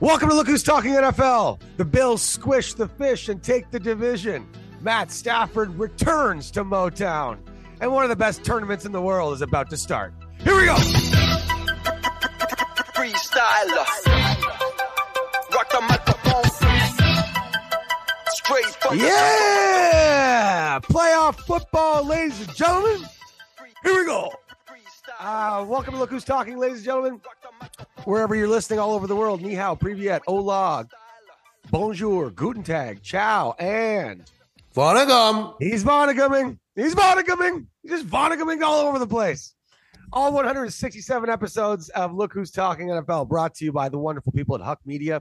Welcome to Look Who's Talking NFL. The Bills squish the fish and take the division. Matt Stafford returns to Motown. And one of the best tournaments in the world is about to start. Here we go. freestyler. Rock the microphone. Straight from Yeah! Playoff football, ladies and gentlemen. Here we go. Uh, welcome to Look Who's Talking, ladies and gentlemen. Wherever you're listening all over the world, ni hao, privyet, olag, bonjour, guten tag, ciao, and Vonagum. he's Vonnegumming. He's Vonnegumming. He's just Vonnegumming all over the place. All 167 episodes of Look Who's Talking NFL brought to you by the wonderful people at Huck Media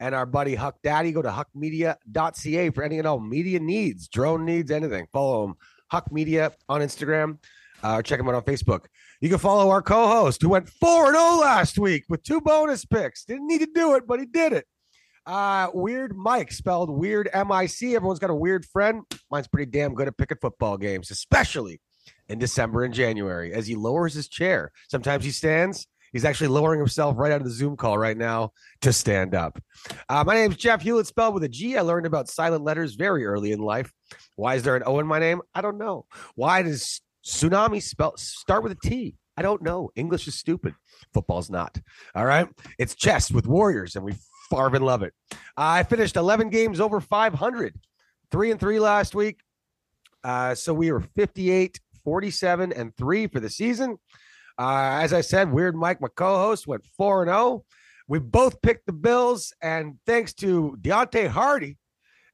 and our buddy Huck Daddy. Go to huckmedia.ca for any and all media needs, drone needs, anything. Follow him, Huck Media on Instagram, uh, check him out on Facebook. You can follow our co-host who went 4 0 last week with two bonus picks. Didn't need to do it, but he did it. Uh, weird Mike spelled weird M-I-C. Everyone's got a weird friend. Mine's pretty damn good at picking football games, especially in December and January as he lowers his chair. Sometimes he stands. He's actually lowering himself right out of the Zoom call right now to stand up. Uh, my name's Jeff Hewlett, spelled with a G. I learned about silent letters very early in life. Why is there an O in my name? I don't know. Why does tsunami spell start with a T? I don't know. English is stupid. Football's not. All right. It's chess with Warriors, and we farve and love it. I finished 11 games over 500, three and three last week. Uh, so we were 58, 47, and three for the season. Uh, as I said, Weird Mike, my co host, went 4 and 0. We both picked the Bills, and thanks to Deonte Harty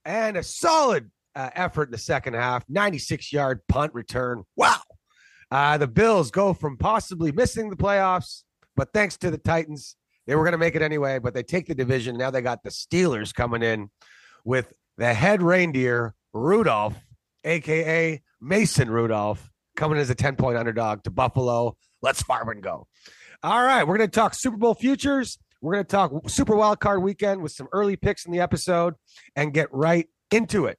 and a solid uh, effort in the second half, 96 yard punt return. Wow. Uh, the Bills go from possibly missing the playoffs, but thanks to the Titans, they were going to make it anyway, but they take the division. Now they got the Steelers coming in with the head reindeer, Rudolph, aka Mason Rudolph, coming as a 10 point underdog to Buffalo. Let's farm and go. All right, we're going to talk Super Bowl futures. We're going to talk Super Wild Card weekend with some early picks in the episode and get right into it.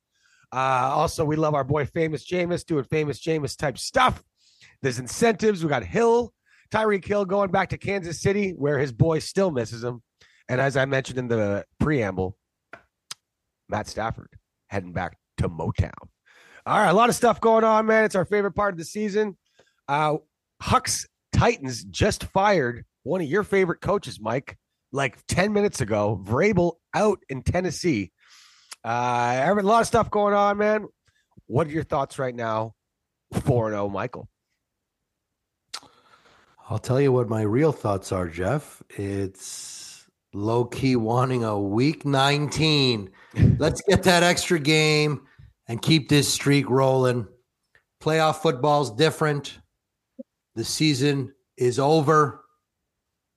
Uh, also, we love our boy Famous Jameis doing Famous Jameis type stuff. There's incentives. We got Hill, Tyreek Hill going back to Kansas City, where his boy still misses him. And as I mentioned in the preamble, Matt Stafford heading back to Motown. All right, a lot of stuff going on, man. It's our favorite part of the season. Uh, Huck's Titans just fired one of your favorite coaches, Mike, like 10 minutes ago. Vrabel out in Tennessee. Uh, a lot of stuff going on, man. What are your thoughts right now? 4 0, Michael. I'll tell you what my real thoughts are, Jeff. It's low key wanting a week 19. Let's get that extra game and keep this streak rolling. Playoff football's different. The season is over.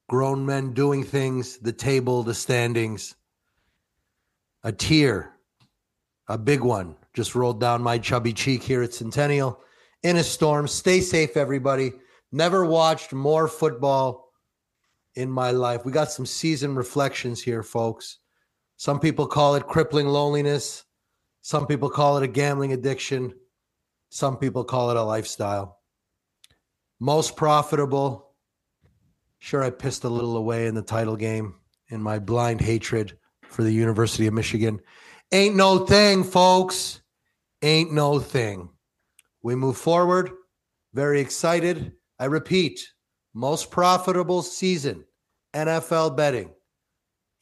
Grown men doing things, the table, the standings. A tear, a big one, just rolled down my chubby cheek here at Centennial in a storm. Stay safe, everybody. Never watched more football in my life. We got some season reflections here, folks. Some people call it crippling loneliness. Some people call it a gambling addiction. Some people call it a lifestyle. Most profitable. Sure, I pissed a little away in the title game in my blind hatred for the University of Michigan. Ain't no thing, folks. Ain't no thing. We move forward. Very excited. I repeat, most profitable season, NFL betting.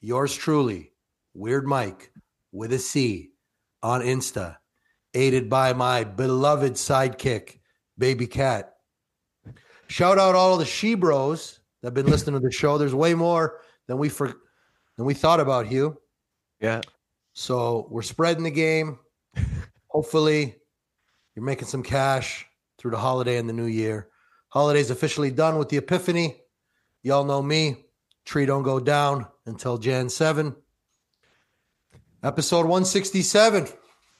Yours truly, Weird Mike with a C on Insta, aided by my beloved sidekick, Baby Cat. Shout out all the she bros that have been listening to the show. There's way more than we for, than we thought about, Hugh. Yeah. So we're spreading the game. Hopefully, you're making some cash through the holiday and the new year. Holiday's officially done with the Epiphany. Y'all know me. Tree don't go down until Jan 7. Episode 167.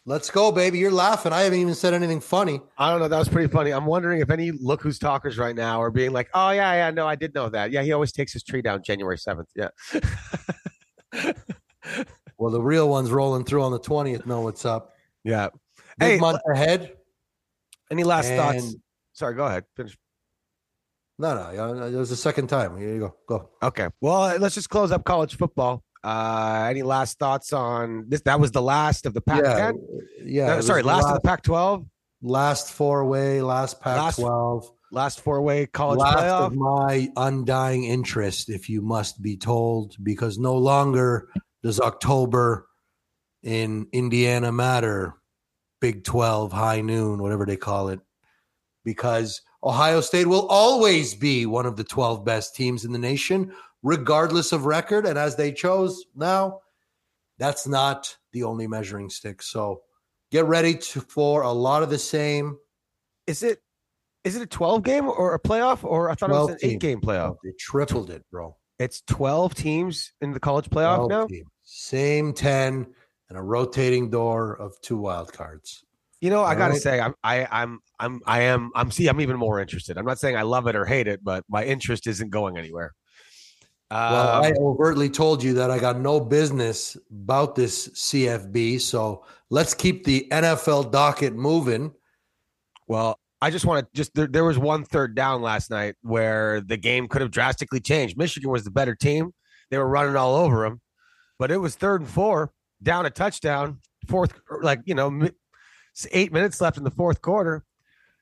Let's go, baby. You're laughing. I haven't even said anything funny. I don't know. That was pretty funny. I'm wondering if any look who's talkers right now are being like, oh, yeah, yeah, no, I did know that. Yeah, he always takes his tree down January 7th. Yeah. Well, the real ones rolling through on the 20th know what's up. yeah. Big Hey, month ahead. Any last thoughts? Sorry, go ahead. Finish. No, no, it was the second time. Here you go. Go. Okay. Well, uh, let's just close up college football. Uh, any last thoughts on this? That was the last of the Pac yeah, 10. yeah. No, sorry, the last, of the Pac 12, last four way, last Pac Last- twelve, last four way college last playoff. of my undying interest, if you must be told, because no longer does October in Indiana matter. Big Twelve, high noon, whatever they call it, because Ohio State will always be one of the twelve best teams in the nation, regardless of record. And as they chose now, that's not the only measuring stick. So get ready to, for a lot of the same. Is it is it a 12 game or a playoff? Or I thought it was 12 an eight game playoff. They tripled it, bro. It's 12 teams in the college playoff now. teams. Same 10 and a rotating door of two wild cards. You know, I gotta right. say, I'm, I, I'm, I'm, I am, I'm. See, I'm even more interested. I'm not saying I love it or hate it, but my interest isn't going anywhere. Well, Um, I overtly told you that I got no business about this CFB. So let's keep the NFL docket moving. Well, I just want to just there, there was one third down last night where the game could have drastically changed. Michigan was the better team. They were running all over them, but it was third and four, down a touchdown, fourth like you know eight minutes left in the fourth quarter,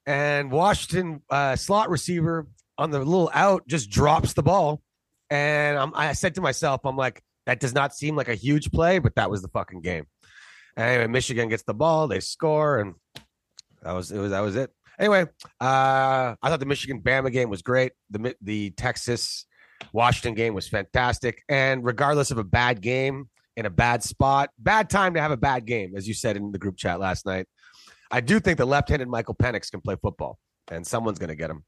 and Washington uh, slot receiver on the little out just drops the ball, and I'm, I said to myself, I'm like, that does not seem like a huge play, but that was the fucking game. Anyway, Michigan gets the ball, they score, and that was it. Was that was it? Anyway, uh, I thought the Michigan Bama game was great. The the Texas Washington game was fantastic. And regardless of a bad game in a bad spot, bad time to have a bad game, as you said in the group chat last night. I do think the left-handed Michael Penix can play football, and someone's going to get him.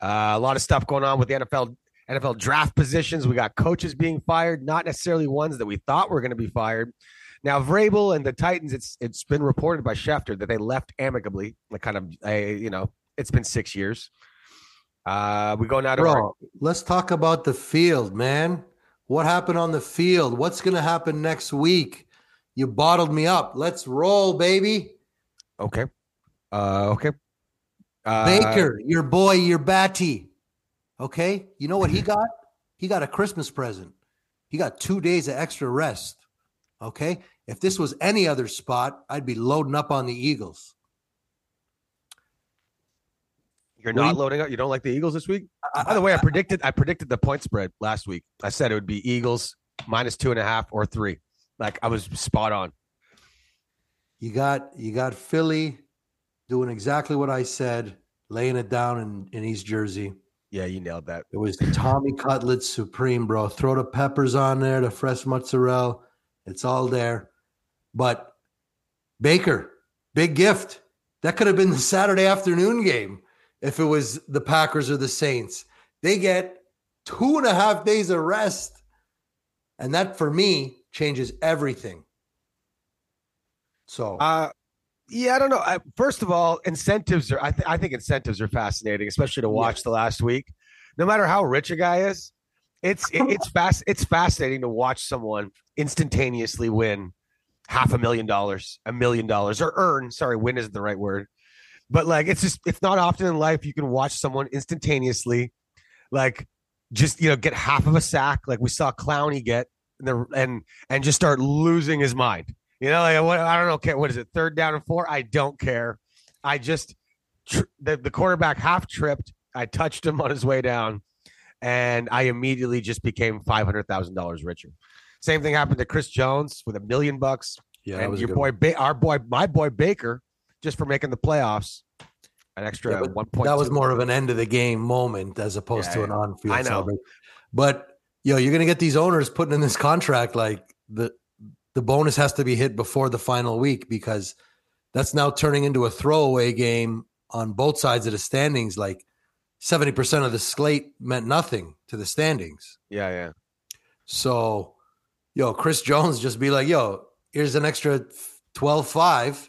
Uh, a lot of stuff going on with the NFL NFL draft positions. We got coaches being fired, not necessarily ones that we thought were going to be fired. Now, Vrabel and the Titans, it's it's been reported by Schefter that they left amicably, like kind of, a, you know, it's been six years. Uh, we go now to our, Bro, let's talk about the field, man. What happened on the field? What's going to happen next week? You bottled me up. Let's roll, baby. okay, uh, okay, uh, Baker, your boy, your batty. Okay. You know what he got? He got a Christmas present. He got two days of extra rest. Okay. If this was any other spot, I'd be loading up on the Eagles. You're not loading up. You don't like the Eagles this week. By the way, I predicted I predicted the point spread last week. I said it would be Eagles minus two and a half or three. Like I was spot on. You got you got Philly doing exactly what I said, laying it down in, in East Jersey. Yeah, you nailed that. It was Tommy Cutlets Supreme, bro. Throw the peppers on there, the fresh mozzarella. It's all there. But Baker, big gift. That could have been the Saturday afternoon game if it was the Packers or the Saints. They get two and a half days of rest. And that for me changes everything. So Uh, yeah, I don't know. I, first of all, incentives are. I, th- I think incentives are fascinating, especially to watch the last week. No matter how rich a guy is, it's it, it's fast. It's fascinating to watch someone instantaneously win half a million dollars, a million dollars, or earn. Sorry, win isn't the right word, but like it's just it's not often in life you can watch someone instantaneously, like just you know get half of a sack, like we saw Clowney get, and the, and and just start losing his mind. You know, like what, I don't know. What is it? Third down and four. I don't care. I just tr- the the quarterback half tripped. I touched him on his way down, and I immediately just became five hundred thousand dollars richer. Same thing happened to Chris Jones with a million bucks, yeah, and was your boy, ba- our boy, my boy Baker, just for making the playoffs, an extra Yeah, one point. that was more of an end of the game moment as opposed Yeah, to an on-field I know. celebration. But yo, you're gonna get these owners putting in this contract like the the bonus has to be hit before the final week because that's now turning into a throwaway game on both sides of the standings. Like seventy percent of the slate meant nothing to the standings. yeah, yeah. So, yo, Chris Jones just be like, yo, here's an extra 12 5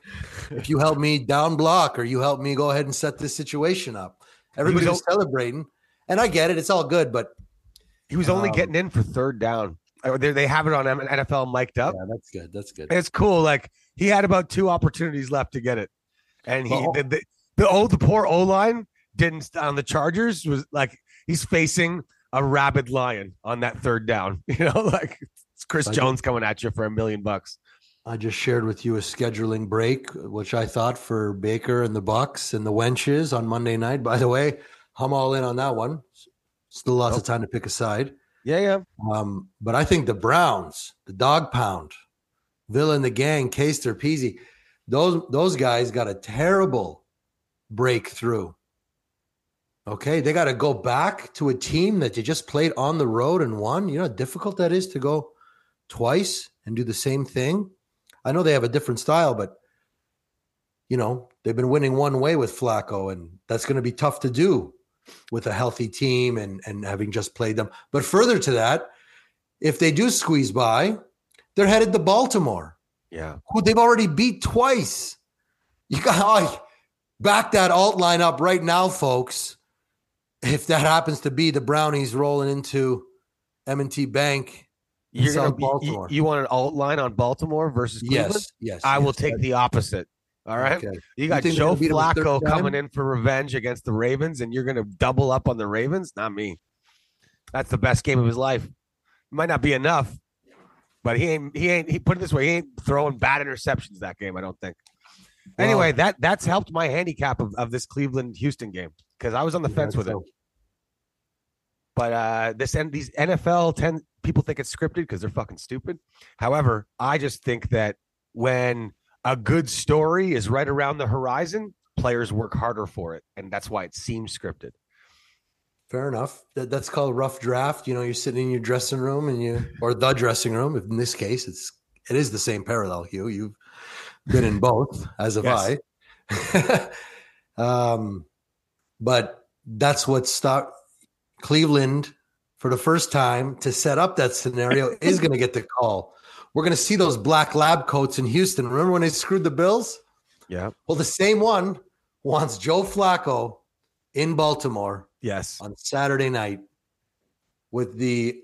if you help me down block or you help me go ahead and set this situation up. Everybody was celebrating. And I get it. It's all good. But He was only Um, getting in for third down. Uh, They, have it on NFL mic'd up. yeah, that's good. That's good. And it's cool. Like he had about two opportunities left to get it, and he Well, the the, the oh the poor O line didn't on the Chargers was like he's facing a rabid lion on that third down. You know, like It's Chris Jones coming at you for a million bucks. I just shared with you a scheduling break, which I thought for Baker and the Bucks and the Wenches on Monday night. By the way, I'm all in on that one. Still lots of time to pick a side. Yeah, yeah. Um, but I think the Browns, the dog pound, Villa and the gang, Caster, Peasy, those those guys got a terrible breakthrough. Okay, they got to go back to a team that you just played on the road and won. You know how difficult that is to go twice and do the same thing. I know they have a different style, but you know they've been winning one way with Flacco, and that's going to be tough to do with a healthy team and and having just played them. But further to that, if they do squeeze by, they're headed to Baltimore, Yeah. who they've already beat twice. You got back that alt line up right now, folks. If that happens to be the Brownies rolling into M&T Bank, You're gonna you, you want an alt line on Baltimore versus Cleveland? yes, yes, I will take the opposite. All right. Okay. You got they're Joe gonna beat 'em a third Flacco coming in for revenge against the Ravens, and you're going to double up on the Ravens? Not me. That's the best game of his life. Might not be enough, but he ain't. He ain't. He put it this way: he ain't throwing bad interceptions that game. I don't think. Anyway, that that's helped my handicap of, of this Cleveland Houston game because I was on the fence with it. But uh, this and these NFL ten people think it's scripted because they're fucking stupid. However, I just think that when a good story is right around the horizon, players work harder for it, and that's why it seems scripted. Fair enough. That, that's called rough draft. You know, you're sitting in your dressing room and you, or the dressing room. In this case, it's it is the same parallel. Hugh, you've been in both, as have Yes. I. um, but that's what start Cleveland for the first time to set up that scenario is going to get the call. We're going to see those black lab coats in Houston. Remember when they screwed the Bills? Yeah. Well, the same one wants Joe Flacco in Baltimore Yes. on Saturday night with the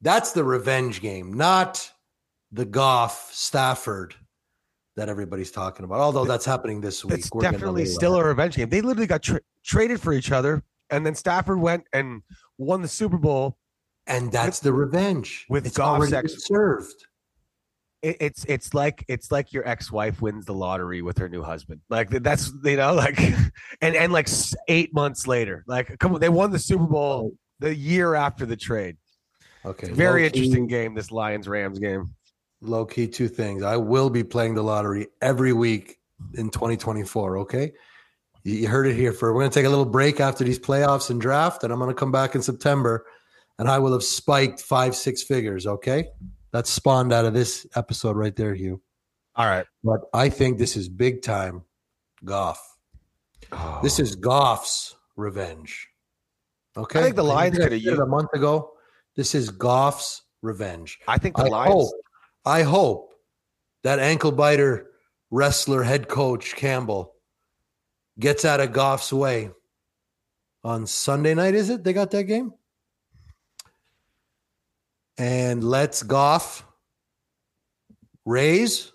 that's the revenge game, not the Goff Stafford that everybody's talking about. Although that's happening this week. It's We're definitely still a revenge game. They literally got tra- traded for each other, and then Stafford went and won the Super Bowl. and that's the revenge with it's Goff's already ex- served. It, it's it's like it's like your ex-wife wins the lottery with her new husband. Like that's you know like, and and like eight months later, like come on, they won the Super Bowl oh. the year after the trade. Okay, Very interesting game, this Lions Rams game. Low key, two things. I will be playing the lottery every week in 2024. Okay, you heard it here. For we're going to take a little break after these playoffs and draft, and I'm going to come back in September, and I will have spiked five, six figures. Okay, that's spawned out of this episode right there, Hugh. All right, But I think this is big time, Goff. Oh. This is Goff's revenge. Okay, I think the Lions I coulda used- a month ago. This is Goff's revenge. I think the I Lions. hope, I hope that ankle biter wrestler head coach Campbell gets out of Goff's way on Sunday night. Is it? They got that game? And lets Goff raise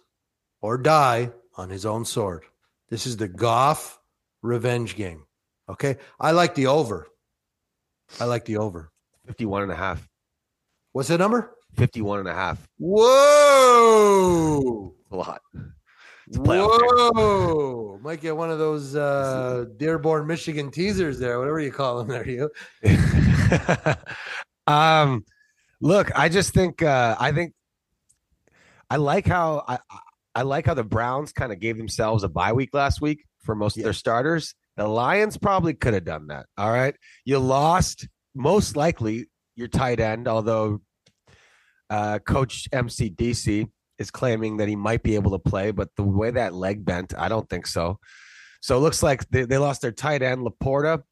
or die on his own sword. This is the Goff revenge game. Okay. I like the over. I like the over. 51 and a half. What's the number? 51 and a half. Whoa. A lot. Whoa. Might get one of those uh, Dearborn, Michigan teasers there, whatever you call them there, you. um look i just think uh i think i like how i I- like how the browns kind of gave themselves a bye week last week for most of Yeah. their starters the lions probably could have done that all right you lost most likely your tight end although uh coach mcdc is claiming that he might be able to play but the way that leg bent i don't think so so it looks like they, they lost their tight end laporta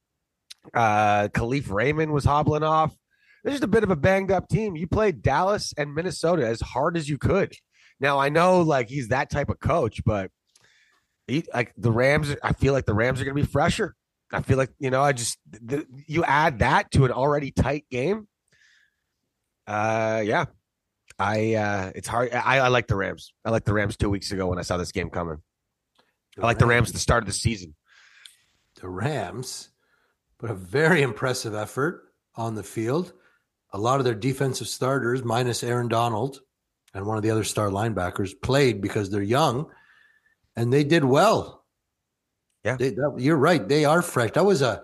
uh kalif raymond was hobbling off they're just a bit of a banged up team. You played Dallas and Minnesota as hard as you could. Now I know like he's that type of coach, but he, like the Rams, I feel like the Rams are going to be fresher. I feel like you know, I just the, you add that to an already tight game. Uh, yeah, I uh, it's hard. I, I like the Rams. I like the Rams two weeks ago when I saw this game coming. I like the Rams at the start of the season. The Rams put a very impressive effort on the field. A lot of their defensive starters, minus Aaron Donald, and one of the other star linebackers played because they're young, and they did well. Yeah. They, that, you're right. They are fresh. That was a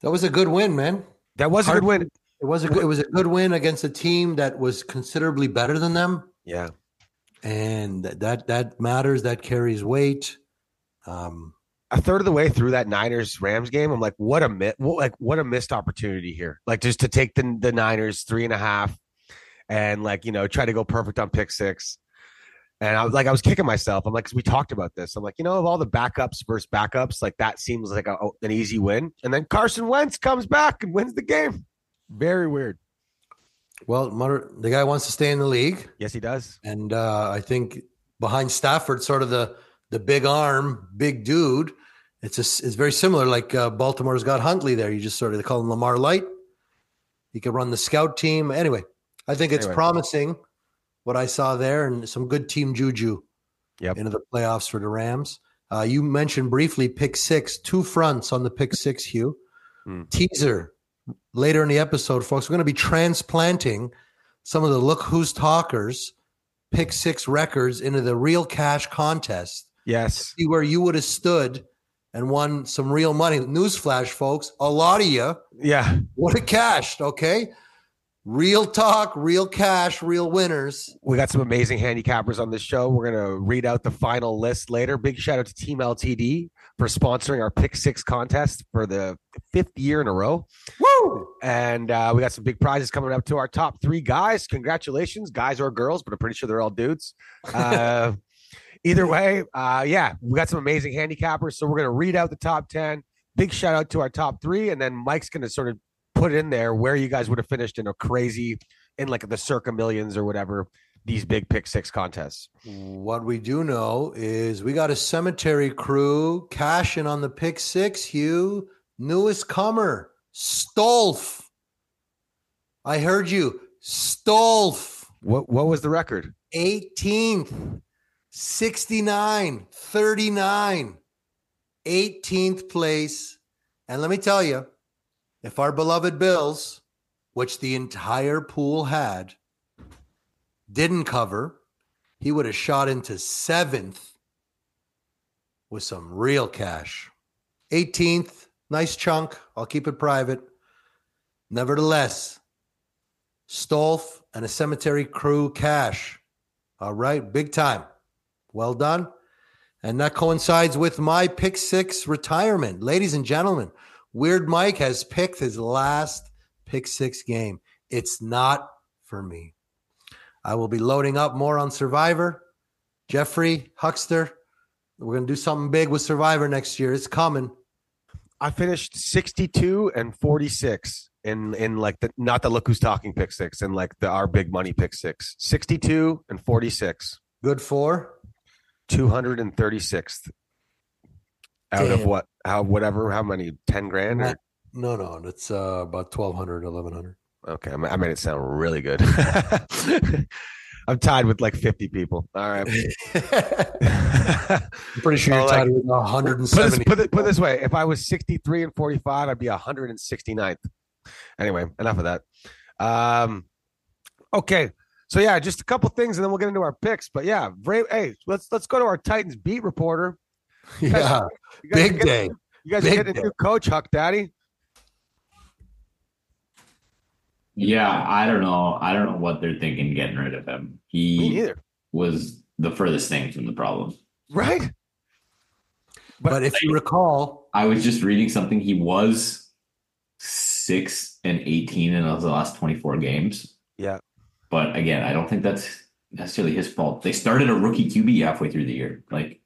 that was a good win, man. That was a good win. It was a good, it was a good win against a team that was considerably better than them, Yeah. and that that, matters. That carries weight. Um, a third of the way through that Niners Rams game, I'm like, what a mi- what, like what a missed opportunity here. Like just to take the the Niners three and a half, and like you know try to go perfect on pick six. And I was like, I was kicking myself. I'm like, 'cause we talked about this. I'm like, you know, of all the backups versus backups, like that seems like a, an easy win. And then Carson Wentz comes back and wins the game. Very weird. well, Mutter, the guy wants to stay in the league. Yes, he does. And uh, I think behind Stafford, sort of the the big arm, big dude. It's a, it's very similar. Like uh, Baltimore's got Huntley there. You just sort of they call him Lamar Light. He could run the scout team. Anyway, I think it's Anyway. promising what I saw there and some good team juju Yep. into the playoffs for the Rams. Uh, you mentioned briefly pick six, two fronts on the pick six, Hugh. Hmm. Teaser later in the episode, folks. We're going to be transplanting some of the look who's talkers pick six records into the real cash contest. Yes. See where you would have stood and won some real money. Newsflash, folks, a lot of you Yeah. What a cashed. Okay, real talk, real cash, real winners. We got some amazing handicappers on this show. We're going to read out the final list later. Big shout out to Team LTD for sponsoring our Pick Six contest for the fifth year in a row. Woo! And uh, we got some big prizes coming up to our top three guys. Congratulations, guys or girls, but I'm pretty sure they're all dudes. Uh, either way, uh, yeah, we got some amazing handicappers. So we're going to read out the top 10. Big shout out to our top three. And then Mike's going to sort of put in there where you guys would have finished in a crazy, in like the circa millions or whatever, these big pick six contests. What we do know is we got a cemetery crew cashing on the pick six, Hugh. Newest comer, Stolf. I heard you. Stolf. What, what was the record? 18th, 69, 39, 18th place. And let me tell you, if our beloved Bills, which the entire pool had, didn't cover, he would have shot into seventh with some real cash. 18th, nice chunk. I'll keep it private. Nevertheless, Stolf and a cemetery crew cash. All right, big time. Well done. And that coincides with my pick six retirement. Ladies and gentlemen, Weird Mike has picked his last pick six game. It's not for me. I will be loading up more on Survivor. Jeffrey, Huckster, we're going to do something big with Survivor next year. It's coming. I finished 62 and 46 in in like the not the look who's talking pick six and like the our big money pick six. 62 and 46. Good for. 236th out of what how whatever how many 10 grand or, No, no, that's uh, about 1,200, 1,100. Okay I made it sound really good. I'm tied with like 50 people. All right. I'm pretty sure So, you're like, tied with put, this, put, it, put this way. If I was 63 and 45 I'd be 169th anyway enough of that. Um okay. So yeah just a couple things and then we'll get into our picks. But yeah Bra- hey let's let's go to our Titans beat reporter. Yeah, guys are big day. You guys Big are getting a new coach, Huck Daddy. Yeah, I don't know. I don't know what they're thinking getting rid of him. He neither. was the furthest thing from the problem. Right? But if you recall, I was just reading something. He was six and 18 in the last 24 games. Yeah. But again, I don't think that's necessarily his fault. They started a rookie QB halfway through the year. Like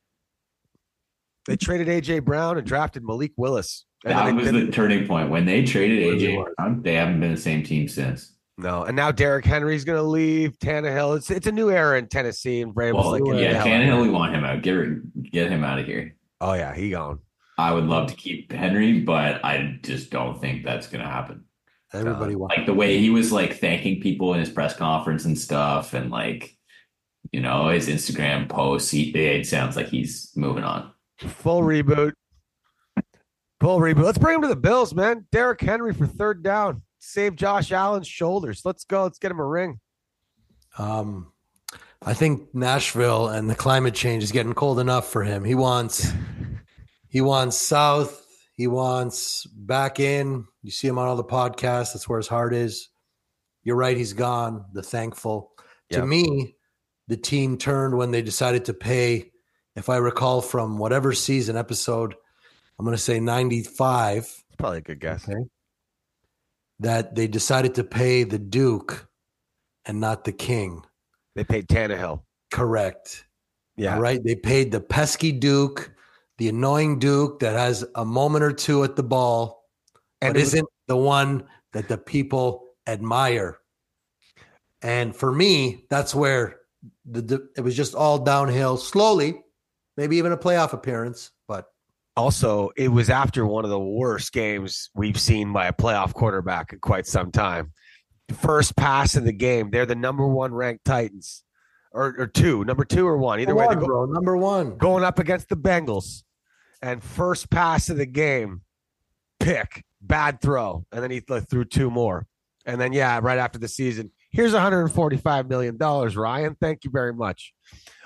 They traded AJ Brown and drafted Malik Willis. And that was they the turning point. When they traded Really AJ. Brown, they haven't been the same team since. no, and now Derrick Henry's going to leave. Tannehill. It's it's a new era in Tennessee, and Vrabel's Well, like, yeah, hell out Tannehill, we want him out. Get get him out of here. Oh yeah, he gone. I would love to keep Henry, but I just don't think that's going to happen. everybody wants. Like the way he was like thanking people in his press conference and stuff, and like, you know, his Instagram posts, he, it sounds like he's moving on. Full reboot. Full reboot. Let's bring him to the Bills, man. Derrick Henry for third down. Save Josh Allen's shoulders. Let's go. Let's get him a ring. Um, I think Nashville and the climate change is getting cold enough for him. He wants he wants south. He wants back in. You see him on all the podcasts. That's where his heart is. You're right. He's gone. The thankful. Yep. To me, the team turned when they decided to pay. If I recall from whatever season episode, I'm going to say 95. It's probably a good guess. Okay. That they decided to pay the Duke and not the King. They paid Tannehill. Correct. Yeah. All right. They paid the pesky Duke, the annoying Duke that has a moment or two at the ball, And but was- isn't the one that the people admire. And for me, that's where the, the it was just all downhill slowly, maybe even a playoff appearance, Also, it was after one of the worst games we've seen by a playoff quarterback in quite some time. First pass of the game. They're the number one ranked Titans, or, or two, number two or one. Either way, they're one, go- bro, number one. going up against the Bengals. And first pass of the game, pick, bad throw. And then he th- threw two more. And then, yeah, right after the season, here's $145 million, Ryan. Thank you very much.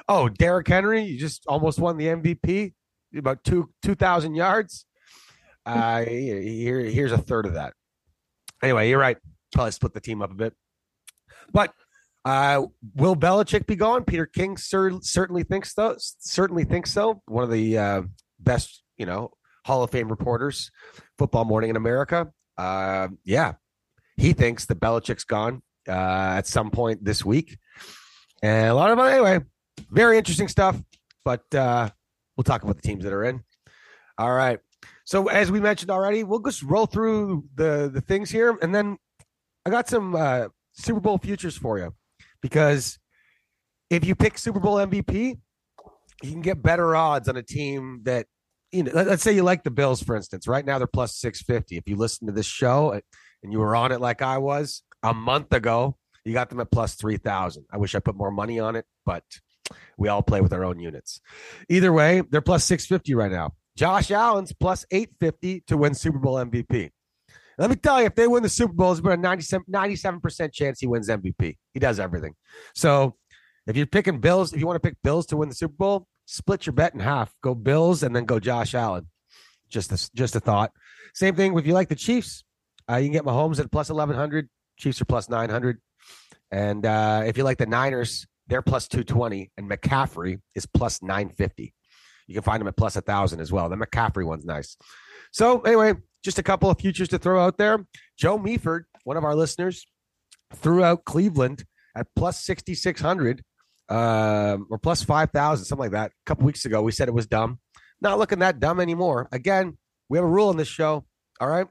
Oh, Derrick Henry, you just almost won the MVP, about two 2,000 yards. Uh, here, here's a third of that. Anyway, you're right. Probably split the team up a bit. But uh, will Belichick be gone? Peter King cer- certainly thinks so. Certainly thinks so. One of the uh, best, you know, Hall of Fame reporters, Football Morning in America. Uh, yeah, he thinks that Belichick's gone uh, at some point this week, and a lot of anyway, very interesting stuff. But uh, we'll talk about the teams that are in. All right. So as we mentioned already, we'll just roll through the the things here, and then I got some uh, Super Bowl futures for you because if you pick Super Bowl MVP, you can get better odds on a team that you know. let- Let's say you like the Bills, for instance. Right now they're plus six fifty. If you listen to this show and you were on it like I was a month ago, you got them at plus three thousand. I wish I put more money on it, but we all play with our own units. Either way, they're plus six fifty right now. Josh Allen's plus eight fifty to win Super Bowl MVP. Let me tell you, if they win the Super Bowl, it's about a 97 percent chance he wins MVP. He does everything. So if you're picking Bills, if you want to pick Bills to win the Super Bowl, split your bet in half. Go Bills and then go Josh Allen. Just a, just a thought. Same thing if you like the Chiefs, uh, you can get Mahomes at plus 1100. Chiefs are plus 900. And uh, if you like the Niners, they're plus 220, and McCaffrey is plus 950. You can find them at plus 1,000 as well. The McCaffrey one's nice. So, anyway, just a couple of futures to throw out there. Joe Meaford, one of our listeners, threw out Cleveland at plus 6,600 um, or plus 5,000, something like that. A couple weeks ago, we said it was dumb. Not looking that dumb anymore. Again, we have a rule in this show. All right.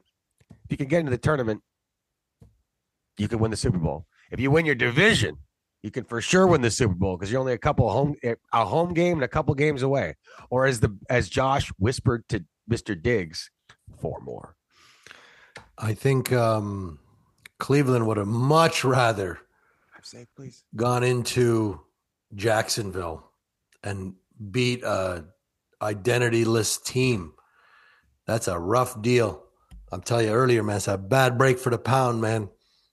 If you can get into the tournament, you can win the Super Bowl. If you win your division, you can for sure win the Super Bowl because you're only a couple home a home game and a couple games away. Or as the as Josh whispered to Mr. Diggs, four more. I think um, Cleveland would have much rather Have safe, please. gone into Jacksonville and beat a identityless team. That's a rough deal. I'm telling you earlier, man, it's a bad break for the pound, man.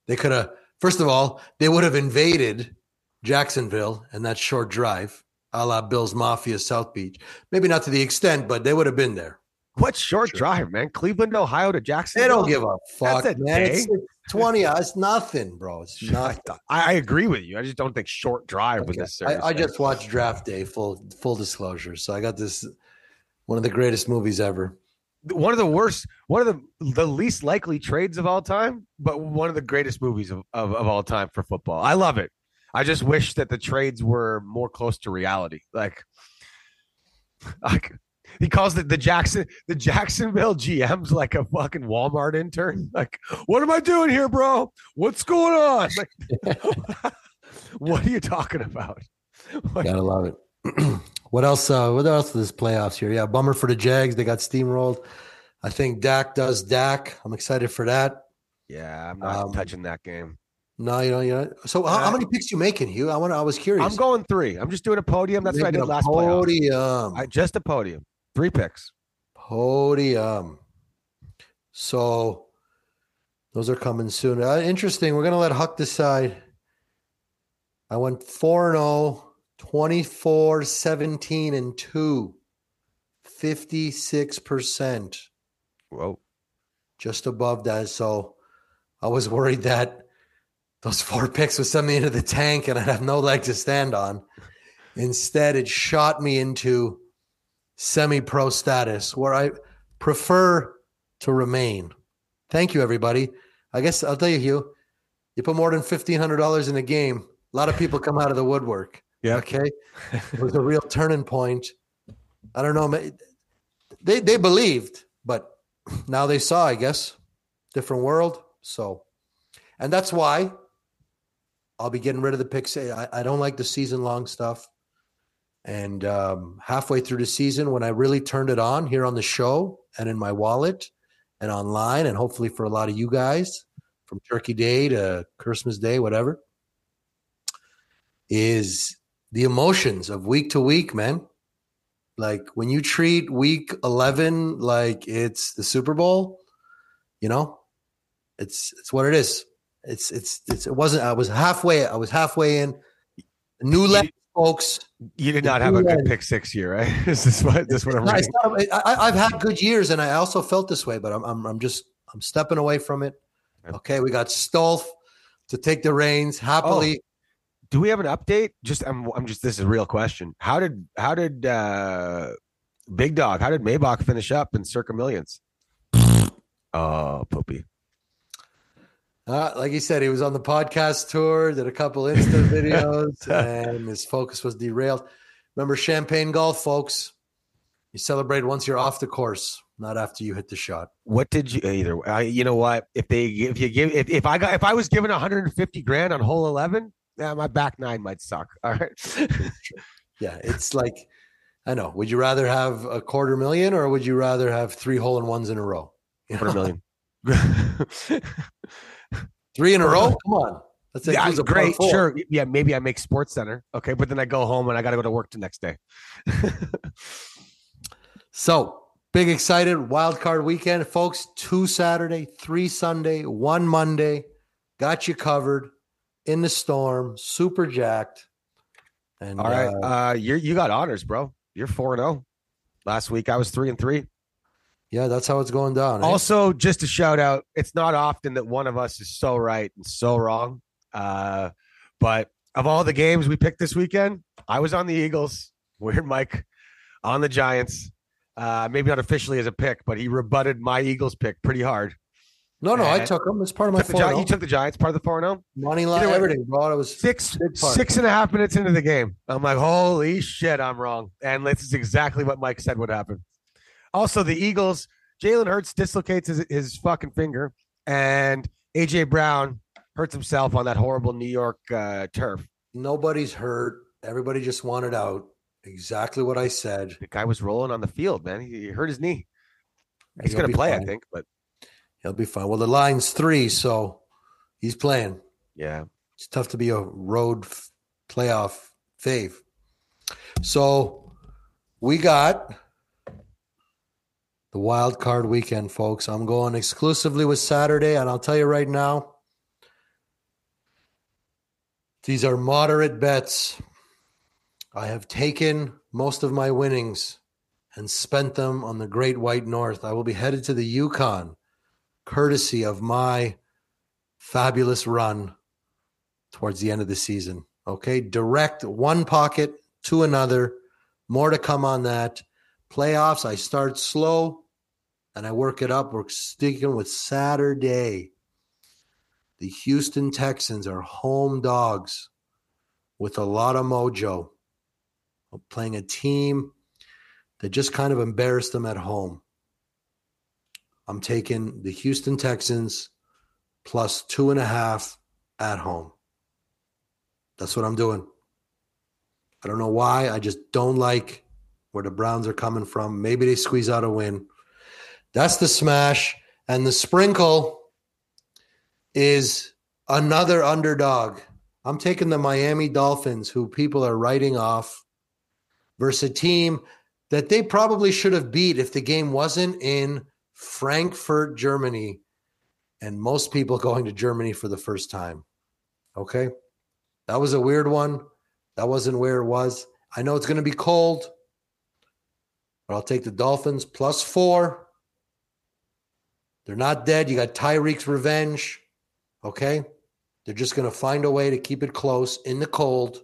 They could have, first of all, they would have invaded Jacksonville and that short drive, a la Bill's Mafia South Beach. Maybe not to the extent, but they would have been there. What short Sure. drive, man? Cleveland, Ohio to Jacksonville? They don't give a fuck, That's a man. It's, it's 20 hours. It's nothing, bro. It's I, nothing. I agree with you. I just don't think short drive was Okay. necessary. I, I just watched Draft Day, full full disclosure. So I got this one of the greatest movies ever. One of the worst, one of the the least likely trades of all time, but one of the greatest movies of, of, of all time for football. I love it. I just wish that the trades were more close to reality. Like, like he calls it the Jackson the Jacksonville GM's like a fucking Walmart intern. Like, what am I doing here, bro? What's going on? Like, what are you talking about? Like, Gotta love it. what else? Uh, what else is this playoffs here? Yeah, bummer for the Jags. They got steamrolled. I think Dak does Dak. I'm excited for that. yeah, I'm not Um, touching that game. No, you know, you know. So how, how many picks you making, Hugh? I want. I was curious. I'm going three. I'm just doing a podium. That's what I did last playoff. podium. I, just a podium. Three picks. Podium. So those are coming soon. Uh, interesting. We're gonna let Huck decide I went 4 and 0, 24, 17, and 2. 56%, Whoa. just above that. So I was worried that those four picks would send me into the tank and I'd have no leg to stand on. Instead, it shot me into semi pro status where I prefer to remain. Thank you, everybody. I guess I'll tell you, Hugh, you put more than $1,500 in a game, a lot of people come out of the woodwork. Yeah. Okay. It was a real turning point. I don't know. They, they believed, but now they saw, I guess, different world. So, and that's why I'll be getting rid of the picks. I, I don't like the season long stuff. And um, halfway through the season, when I really turned it on here on the show and in my wallet and online, and hopefully for a lot of you guys from Turkey Day to Christmas Day, whatever, is the emotions of week to week, man. Like when you treat week 11 like it's the Super Bowl, you know, it's it's what it is. It's it's, it's it wasn't I was halfway I was halfway in new lens, folks. You did not have a good pick six year, right? is this what this what I'm reading? I, I've had good years, and I also felt this way, but I'm, I'm, I'm just, I'm stepping away from it. Okay, we got Stolf to take the reins happily. Oh. Do we have an update? Just I'm I'm just this is a real question. How did how did uh Big Dog, how did Maybach finish up in circa millions? Oh, poopy. Uh, like he said, he was on the podcast tour, did a couple Insta videos, and his focus was derailed. Remember Champagne Golf, folks? You celebrate once you're off the course, not after you hit the shot. What did you either? I, you know what? If they if you give if, if I got if I was given 150 grand on hole 11, yeah, my back nine might suck. All right. Yeah, it's like, I know. Would you rather have a quarter million or would you rather have three hole in ones in a row? You Quarter million. Three in a row? Come on. That's yeah, a great. Sure. Yeah, maybe I make Sports Center. Okay, but then I go home and I got to go to work the next day. So big excited wild card weekend, folks. Two Saturday, three Sunday, one Monday. Got you covered in the storm, super jacked. And All right. uh, Uh, you you got honors, bro. You're four and zero. Last week I was three and three. yeah, that's how it's going down. eh? Also, just a shout out. It's not often that one of us is so right and so wrong. Uh, but of all the games we picked this weekend, I was on the Eagles. Weird Mike on the Giants. Uh, maybe not officially as a pick, but he rebutted my Eagles pick pretty hard. No, no, I took them. It's part of my four. Gi- you took the Giants, part of the four and money line, Either way- everything, bro. It was Six six and a half minutes into the game. I'm like, holy shit, I'm wrong. And this is exactly what Mike said would happen. Also, the Eagles, Jalen Hurts dislocates his, his fucking finger, and AJ Brown hurts himself on that horrible New York uh, turf. nobody's hurt. Everybody just wanted out. Exactly what I said. The guy was rolling on the field, man. He, he hurt his knee. He's going to play, I think. But He'll be fine. Well, the line's three, so he's playing. yeah, It's tough to be a road f- playoff fave. So we got the wild card weekend, folks. I'm going exclusively with Saturday, and I'll tell you right now, these are moderate bets. I have taken most of my winnings and spent them on the Great White North. I will be headed to the Yukon, courtesy of my fabulous run towards the end of the season. Okay. Direct one pocket to another. More to come on that. Playoffs, I start slow and I work it up. We're sticking with Saturday. The Houston Texans are home dogs with a lot of mojo, playing a team that just kind of embarrassed them at home. I'm taking the Houston Texans plus two and a half at home. That's what I'm doing. I don't know why. I just don't like where the Browns are coming from. Maybe they squeeze out a win. That's the smash. And the sprinkle is another underdog. I'm taking the Miami Dolphins, who people are writing off, versus a team that they probably should have beat if the game wasn't in Frankfurt, Germany, and most people going to Germany for the first time. Okay. That was a weird one. That wasn't where it was. I know it's going to be cold, but I'll take the Dolphins plus four. They're not dead. You got Tyreek's revenge. Okay. They're just going to find a way to keep it close in the cold.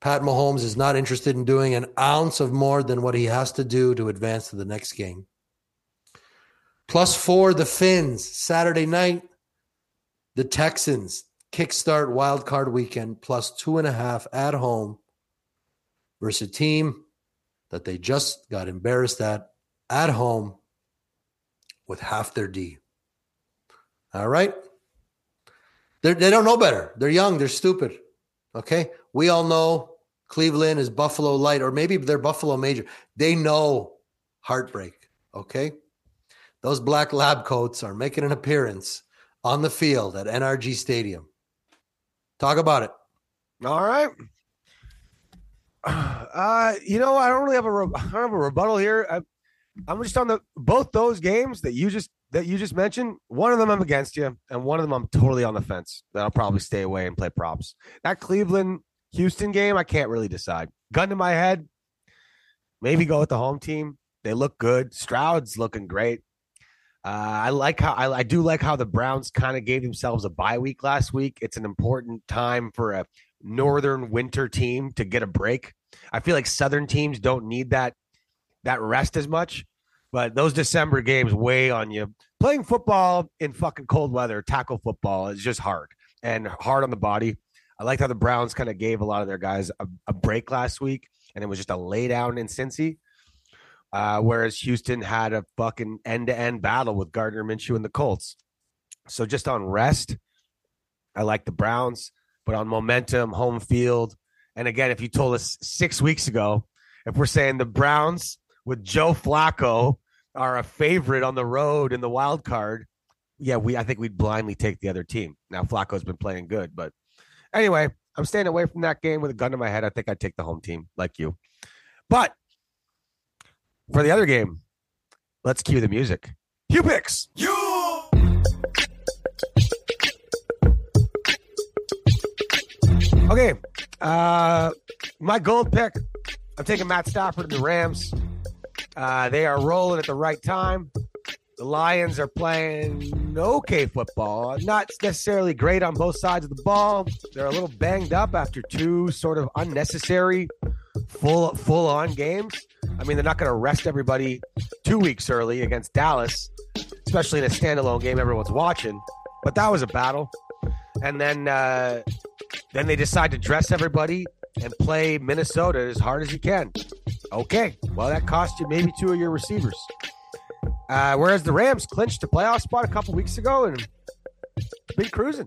Pat Mahomes is not interested in doing an ounce of more than what he has to do to advance to the next game. Plus four, the Fins, Saturday night. The Texans, kickstart wild card weekend, plus two and a half at home versus a team that they just got embarrassed at at home with half their D. All right. They're, they don't know better. They're young. They're stupid. Okay. We all know Cleveland is Buffalo light, or maybe they're Buffalo major. They know heartbreak. Okay. Those black lab coats are making an appearance on the field at NRG Stadium. Talk about it. All right. Uh, you know, I don't really have a re- I don't have a rebuttal here. I, I'm just on the both those games that you just that you just mentioned. One of them I'm against you, and one of them I'm totally on the fence. That I'll probably stay away and play props. That Cleveland Houston game, I can't really decide. Gun to my head, maybe go with the home team. They look good. Stroud's looking great. Uh, I like how I, I do like how the Browns kind of gave themselves a bye week last week. It's an important time for a northern winter team to get a break. I feel like southern teams don't need that that rest as much, but those December games weigh on you. Playing football in fucking cold weather, tackle football is just hard and hard on the body. I liked how the Browns kind of gave a lot of their guys a, a break last week, and it was just a lay down in Cincy. Uh, whereas Houston had a fucking end to end battle with Gardner Minshew and the Colts. So just on rest, I like the Browns, but on momentum, home field. And again, if you told us six weeks ago, if we're saying the Browns with Joe Flacco are a favorite on the road in the wild card, yeah, we I think we'd blindly take the other team. Now Flacco's been playing good, but anyway, I'm staying away from that game with a gun to my head. I think I'd take the home team like you. But for the other game, let's cue the music. Hugh picks. Okay. Uh my gold pick. I'm taking Matt Stafford and the Rams. Uh, they are rolling at the right time. The Lions are playing okay football. Not necessarily great on both sides of the ball. They're a little banged up after two sort of unnecessary full full on games. I mean, they're not going to rest everybody two weeks early against Dallas, especially in a standalone game everyone's watching. But that was a battle. And then uh, then they decide to dress everybody and play Minnesota as hard as you can. Okay, well that cost you maybe two of your receivers. Uh, whereas the Rams clinched a playoff spot a couple weeks ago and been cruising,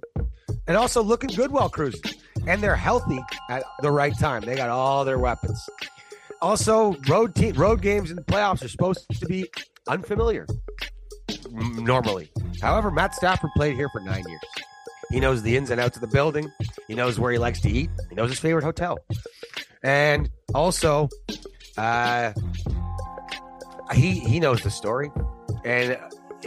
and also looking good while cruising, and they're healthy at the right time. They got all their weapons. Also, road team road games in the playoffs are supposed to be unfamiliar normally. However, Matt Stafford played here for nine years. He knows the ins and outs of the building. He knows where he likes to eat. He knows his favorite hotel. And also, uh, he he knows the story. And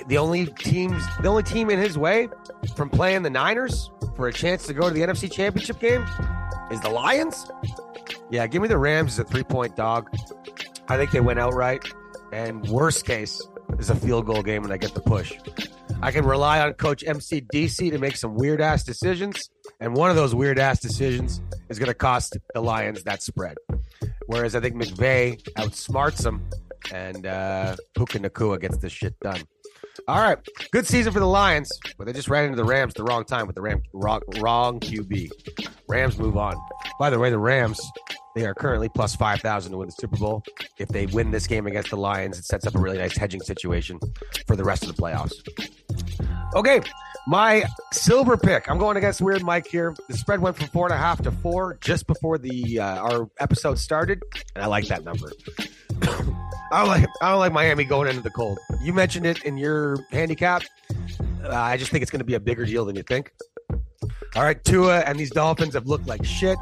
the only teams, the only team in his way from playing the Niners for a chance to go to the NFC Championship game is the Lions. Yeah, give me the Rams as a three point dog. I think they went outright. And worst case is a field goal game and I get the push. I can rely on Coach MCDC to make some weird ass decisions. And one of those weird ass decisions is going to cost the Lions that spread. Whereas I think McVay outsmarts them and uh, Puka Nacua gets this shit done. All right, good season for the Lions, but they just ran into the Rams the wrong time with the Ram wrong, wrong QB. Rams move on. By the way, the Rams they are currently plus five thousand to win the Super Bowl. If they win this game against the Lions, it sets up a really nice hedging situation for the rest of the playoffs. Okay, my silver pick. I'm going against Weird Mike here. The spread went from four and a half to four just before the uh, our episode started, and I like that number. I don't like I don't like Miami going into the cold. You mentioned it in your handicap. Uh, I just think it's going to be a bigger deal than you think. All right, Tua and these Dolphins have looked like shit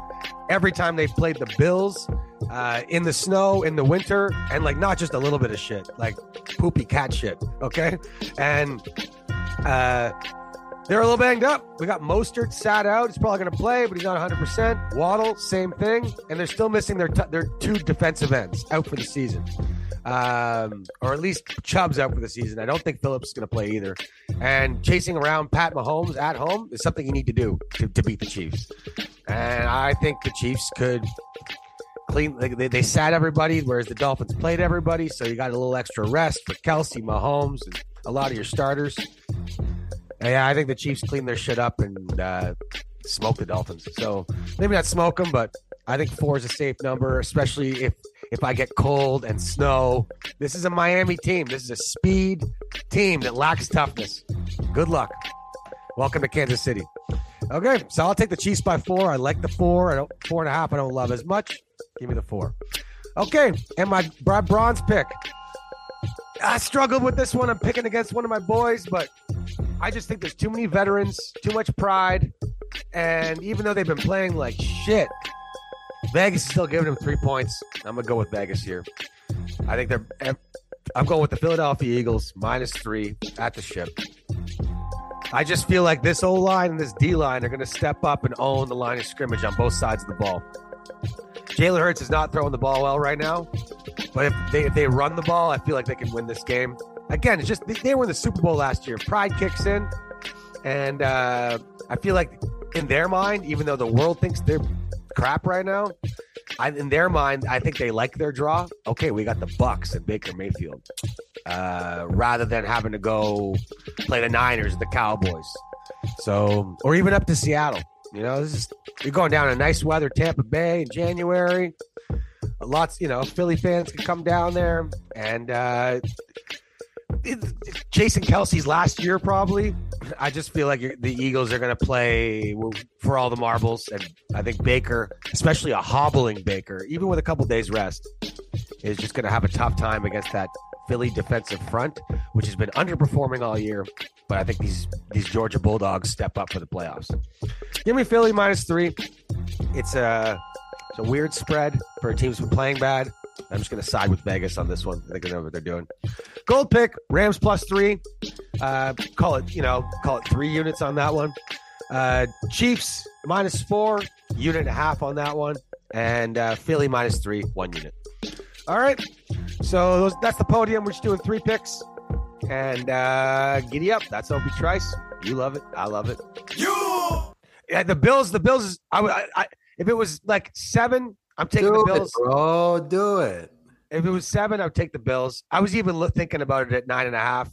every time they've played the Bills uh, in the snow in the winter, and like not just a little bit of shit, like poopy cat shit. Okay, and uh, They're a little banged up. We got Mostert sat out. He's probably going to play, but he's not 100%. Waddle, same thing. And they're still missing their, t- their two defensive ends out for the season. Um, or at least Chubb's out for the season. I don't think Phillips is going to play either. And chasing around Pat Mahomes at home is something you need to do to, to beat the Chiefs. And I think the Chiefs could clean. They, they sat everybody, whereas the Dolphins played everybody. So you got a little extra rest for Kelce, Mahomes, and a lot of your starters. Yeah, I think the Chiefs clean their shit up and uh, smoke the Dolphins. So maybe not smoke them, but I think four is a safe number, especially if if I get cold and snow. This is a Miami team. This is a speed team that lacks toughness. Good luck. Welcome to Kansas City. Okay, so I'll take the Chiefs by four. I like the four. I don't four and a half. I don't love as much. Give me the four. Okay, and my bronze pick. I struggled with this one. I'm picking against one of my boys, but I just think there's too many veterans, too much pride, and even though they've been playing like shit, Vegas is still giving them three points. I'm gonna go with Vegas here. I think they're. I'm going with the Philadelphia Eagles minus three at the ship. I just feel like this O line and this D line are going to step up and own the line of scrimmage on both sides of the ball. Jalen Hurts is not throwing the ball well right now, but if they if they run the ball, I feel like they can win this game. Again, it's just they, were in the Super Bowl last year. Pride kicks in, and uh, I feel like in their mind, even though the world thinks they're crap right now, I, in their mind, I think they like their draw. Okay, we got the Bucks and Baker Mayfield, uh, rather than having to go play the Niners, the Cowboys, so or even up to Seattle. You know, this is you're going down in nice weather, Tampa Bay in January. Lots, you know, Philly fans can come down there, and uh, Jason Kelce's last year probably. I just feel like the Eagles are going to play for all the marbles, and I think Baker, especially a hobbling Baker, even with a couple days rest, is just going to have a tough time against that Philly defensive front, which has been underperforming all year. But I think these these Georgia Bulldogs step up for the playoffs. Give me Philly minus three. It's a it's a weird spread for teams been playing bad. I'm just going to side with Vegas on this one. I think they know what they're doing. Gold pick Rams plus three. Uh, call it you know call it three units on that one. Uh, Chiefs minus four unit and a half on that one, and uh, Philly minus three one unit. All right, so those, that's the podium. We're just doing three picks, and uh, giddy up. That's Obie Trice. You love it. I love it. You. Yeah, the Bills. The Bills is. I, would- I, I if it was like seven, I'm taking Do the it, Bills. bro. Do it. If it was seven, I would take the Bills. I was even thinking about it at nine and a half.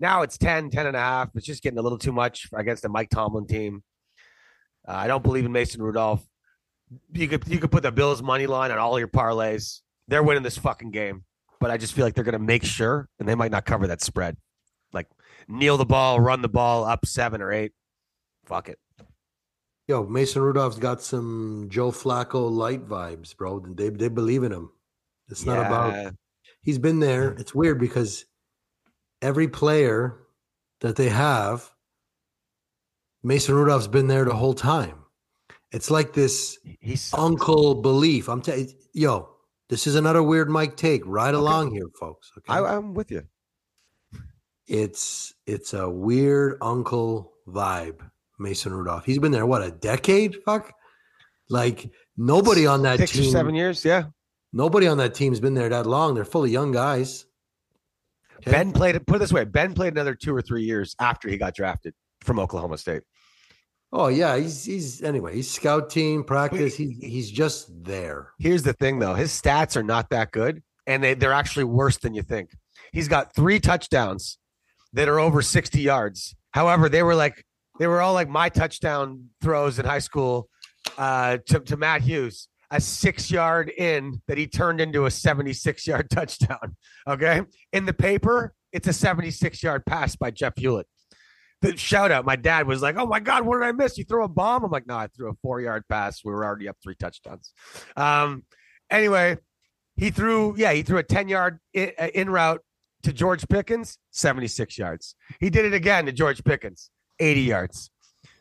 Now it's 10, 10 and a half. It's just getting a little too much against the Mike Tomlin team. Uh, I don't believe in Mason Rudolph. You could you could put the Bills money line on all your parlays. They're winning this fucking game, but I just feel like they're going to make sure, and they might not cover that spread. Like kneel the ball, run the ball up seven or eight. Fuck it. Yo, Mason Rudolph's got some Joe Flacco light vibes, bro. They they believe in him. It's not about he's been there. It's weird because every player that they have, Mason Rudolph's been there the whole time. It's like this He's uncle belief. I'm telling yo, this is another weird Mike take. Right along here, folks. Okay. I, I'm with you. it's it's a weird uncle vibe, Mason Rudolph. He's been there what a decade? Fuck. Like nobody on that Six team. or seven years. Yeah. Nobody on that team's been there that long. They're full of young guys. Okay? Ben played it. Put it this way: Ben played another two or three years after he got drafted from Oklahoma State. Oh yeah, he's he's anyway. He's scout team practice. He's he's just there. Here's the thing, though: his stats are not that good, and they, they're actually worse than you think. He's got three touchdowns that are over 60 yards. However, they were like they were all like my touchdown throws in high school uh, to, to Matt Hughes, a six yard in that he turned into a 76 yard touchdown. Okay, in the paper, it's a 76 yard pass by Jeff Hewlett. The shout out, my dad was like, "Oh my god, what did I miss? You throw a bomb?" I'm like, "No, I threw a four yard pass. We were already up three touchdowns." Um, anyway, he threw, yeah, he threw a 10 yard in, uh, in route to George Pickens, 76 yards. He did it again to George Pickens, 80 yards.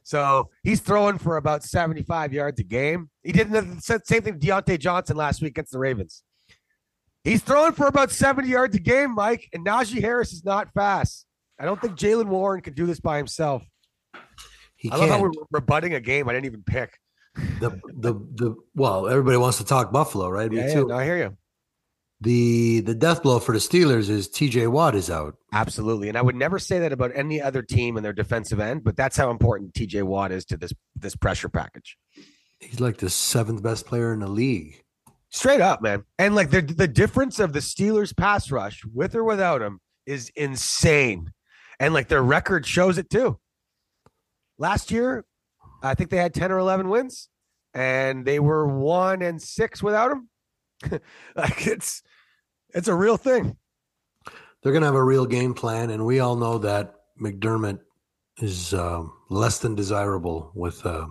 So he's throwing for about 75 yards a game. He did the same thing Diontae Johnson last week against the Ravens. He's throwing for about 70 yards a game, Mike, and Najee Harris is not fast. I don't think Jaylen Warren could do this by himself. He I love how can't. we're rebutting a game I didn't even pick. the the the well, everybody wants to talk Buffalo, right? Me yeah, too. no, I hear you. The the death blow for the Steelers is T.J. Watt is out. Absolutely. And I would never say that about any other team in their defensive end, but that's how important TJ Watt is to this this pressure package. He's like the seventh best player in the league. Straight up, man. And like the the difference of the Steelers pass rush with or without him is insane. And like their record shows it too. Last year, I think they had 10 or 11 wins and they were 1 and 6 without him. like it's it's a real thing. They're going to have a real game plan, and we all know that McDermott is um, less than desirable with uh,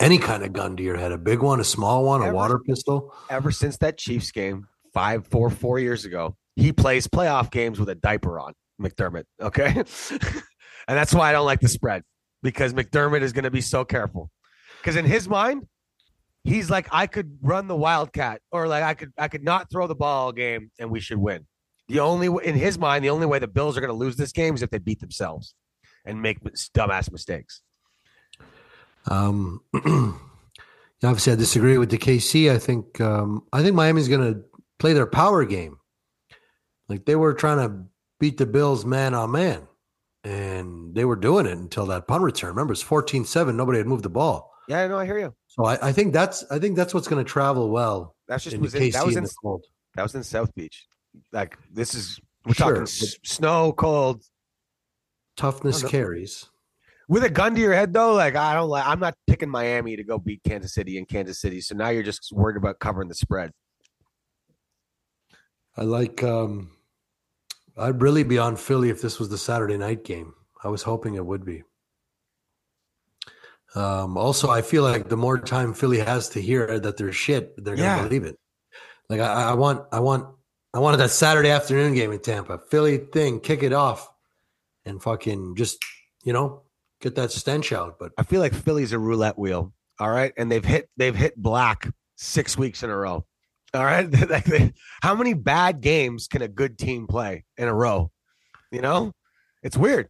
any kind of gun to your head a big one, a small one, a water pistol. Ever since that Chiefs game, five, four, four years ago, he plays playoff games with a diaper on, McDermott. Okay. and that's why I don't like the spread because McDermott is going to be so careful. Because in his mind, he's like, I could run the Wildcat or like I could I could not throw the ball game and we should win. The only in his mind, the only way the Bills are going to lose this game is if they beat themselves and make dumbass mistakes. Um, obviously, I disagree with the KC. I think um, I think Miami's going to play their power game. Like they were trying to beat the Bills man on man, and they were doing it until that punt return. Remember, it's 14-7. Nobody had moved the ball. Yeah, I know. I hear you. So I, I think that's I think that's what's going to travel well That's just in was in, that was in in cold. That was in South Beach. Like this is we're Sure, talking s- snow, cold. Toughness carries. With a gun to your head though, like I don't like I'm not picking Miami to go beat Kansas City in Kansas City. So now you're just worried about covering the spread. I like. um I'd really be on Philly if this was the Saturday night game. I was hoping it would be. Um, also, I feel like the more time Philly has to hear that they're shit, they're gonna Yeah. believe it. Like I, I want, I want, I wanted that Saturday afternoon game in Tampa. Philly thing, kick it off, and fucking just you know get that stench out. But I feel like Philly's a roulette wheel. All right. And they've hit they've hit black six weeks in a row. All right. how many bad games can a good team play in a row? You know? It's weird.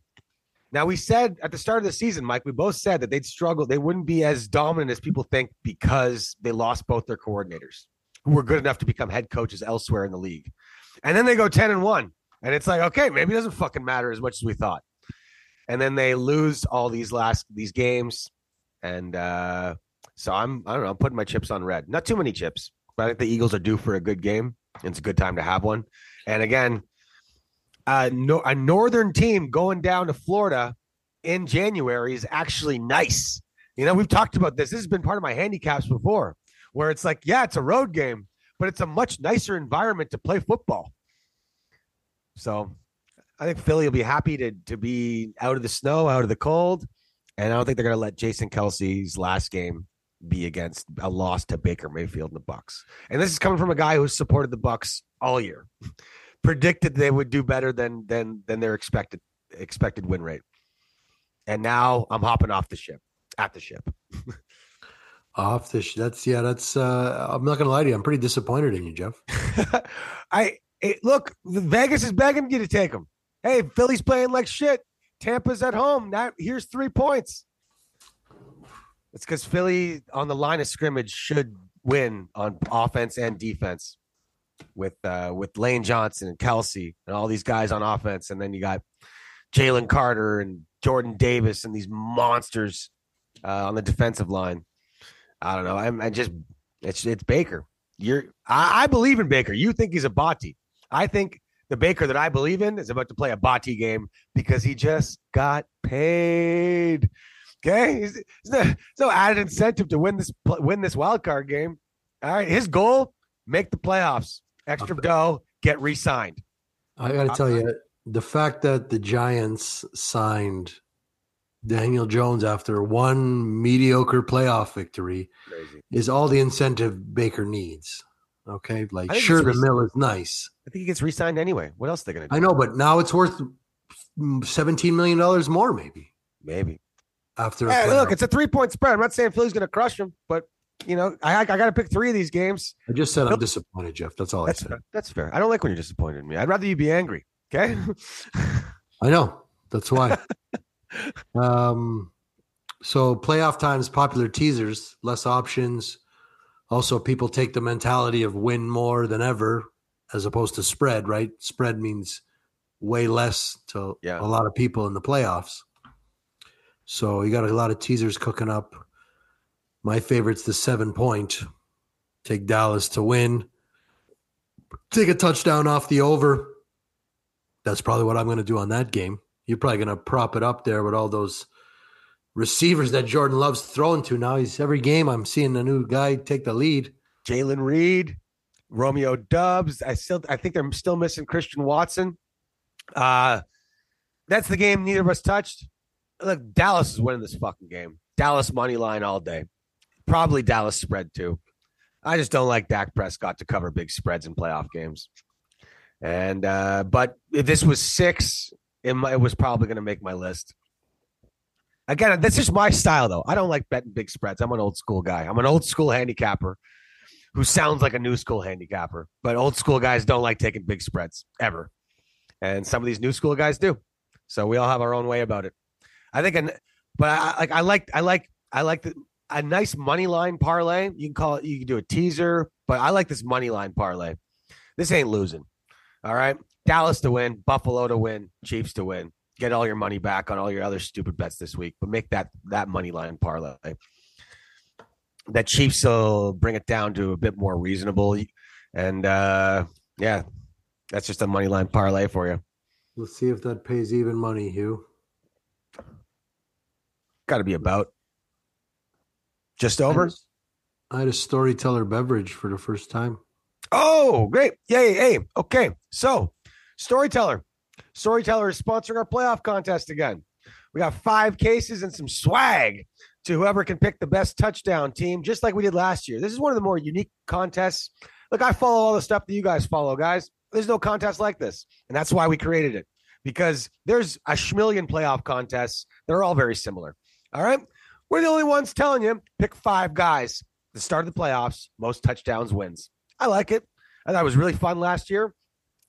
Now we said at the start of the season, Mike, we both said that they'd struggle. They wouldn't be as dominant as people think because they lost both their coordinators who were good enough to become head coaches elsewhere in the league. And then they go 10 and 1. And it's like, okay, maybe it doesn't fucking matter as much as we thought. And then they lose all these last these games. And uh so I'm I don't know, I'm putting my chips on red. Not too many chips, but I think the Eagles are due for a good game. It's a good time to have one. And again, uh, no, a northern team going down to Florida in January is actually nice. You know, we've talked about this. This has been part of my handicaps before, where it's like, yeah, it's a road game, but it's a much nicer environment to play football. So I think Philly will be happy to to be out of the snow, out of the cold, and I don't think they're going to let Jason Kelce's last game be against a loss to Baker Mayfield and the Bucks. And this is coming from a guy who's supported the Bucks all year, predicted they would do better than than than their expected expected win rate. And now I'm hopping off the ship at the ship. off the sh- that's yeah, that's. uh I'm not gonna lie to you. I'm pretty disappointed in you, Jeff. I it, look, Vegas is begging you to take them. Hey, Philly's playing like shit. Tampa's at home. Now here's three points. It's because Philly on the line of scrimmage should win on offense and defense with uh, with Lane Johnson and Kelce and all these guys on offense, and then you got Jalen Carter and Jordan Davis and these monsters uh, on the defensive line. I don't know. I'm I just it's it's Baker. You're I, I believe in Baker. You think he's a Bati. I think the Baker that I believe in is about to play a Bati game because he just got paid. Okay, he's no, there's no added incentive to win this win this wild card game. All right, his goal: make the playoffs, extra dough, get re-signed. I got to tell uh-huh. you, the fact that the Giants signed Daniel Jones after one mediocre playoff victory Crazy. is all the incentive Baker needs. Okay, like sure the mill is nice. I think he gets re-signed anyway. What else are they gonna do? I know, but now it's worth seventeen million dollars more, maybe Maybe. after. Hey, look, it's a three-point spread. I'm not saying Philly's gonna crush him, but you know, I I got to pick three of these games. I just said I'm disappointed, Jeff. That's all That's I said. fair. That's fair. I don't like when you're disappointed in me. I'd rather you be angry. Okay. I know. That's why. Um, so playoff times, popular teasers, less options. Also, people take the mentality of win more than ever, as opposed to spread. Right? Spread means way less to Yeah. a lot of people in the playoffs. So you got a lot of teasers cooking up. My favorite's the seven point. Take Dallas to win. Take a touchdown off the over. That's probably what I'm going to do on that game. You're probably going to prop it up there with all those receivers that Jordan loves throwing to now. He's every game I'm seeing a new guy take the lead. Jayden Reed, Romeo Doubs. I still I think they're still missing Christian Watson. Uh that's the game neither of us touched. Look, Dallas is winning this fucking game. Dallas money line all day. Probably Dallas spread too. I just don't like Dak Prescott to cover big spreads in playoff games. And uh but if this was six, it, it was probably going to make my list. Again, that's just my style though. I don't like betting big spreads. I'm an old school guy. I'm an old school handicapper who sounds like a new school handicapper, but old school guys don't like taking big spreads ever. And some of these new school guys do. So we all have our own way about it. I think, and but I like, I like, I like, I like the, a nice money line parlay. You can call it, you can do a teaser, but I like this money line parlay. This ain't losing. All right. Dallas to win, Buffalo to win, Chiefs to win. Get all your money back on all your other stupid bets this week, but make that that money line parlay that Chiefs will bring it down to a bit more reasonable. And uh, yeah, that's just a money line parlay for you. Let's see if that pays even money, Hugh. Got to be about just I over. had a- I had a storyteller beverage for the first time. Oh, great. Yay. Hey, okay. So, Storyteller. Storyteller is sponsoring our playoff contest again. We got five cases and some swag to whoever can pick the best touchdown team, just like we did last year. This is one of the more unique contests. Look, I follow all the stuff that you guys follow, guys. There's no contest like this. And that's why we created it because there's a schmillion playoff contests. They're all very similar. All right. We're the only ones telling you pick five guys. The start of the playoffs, most touchdowns wins. I like it. I thought it was really fun last year.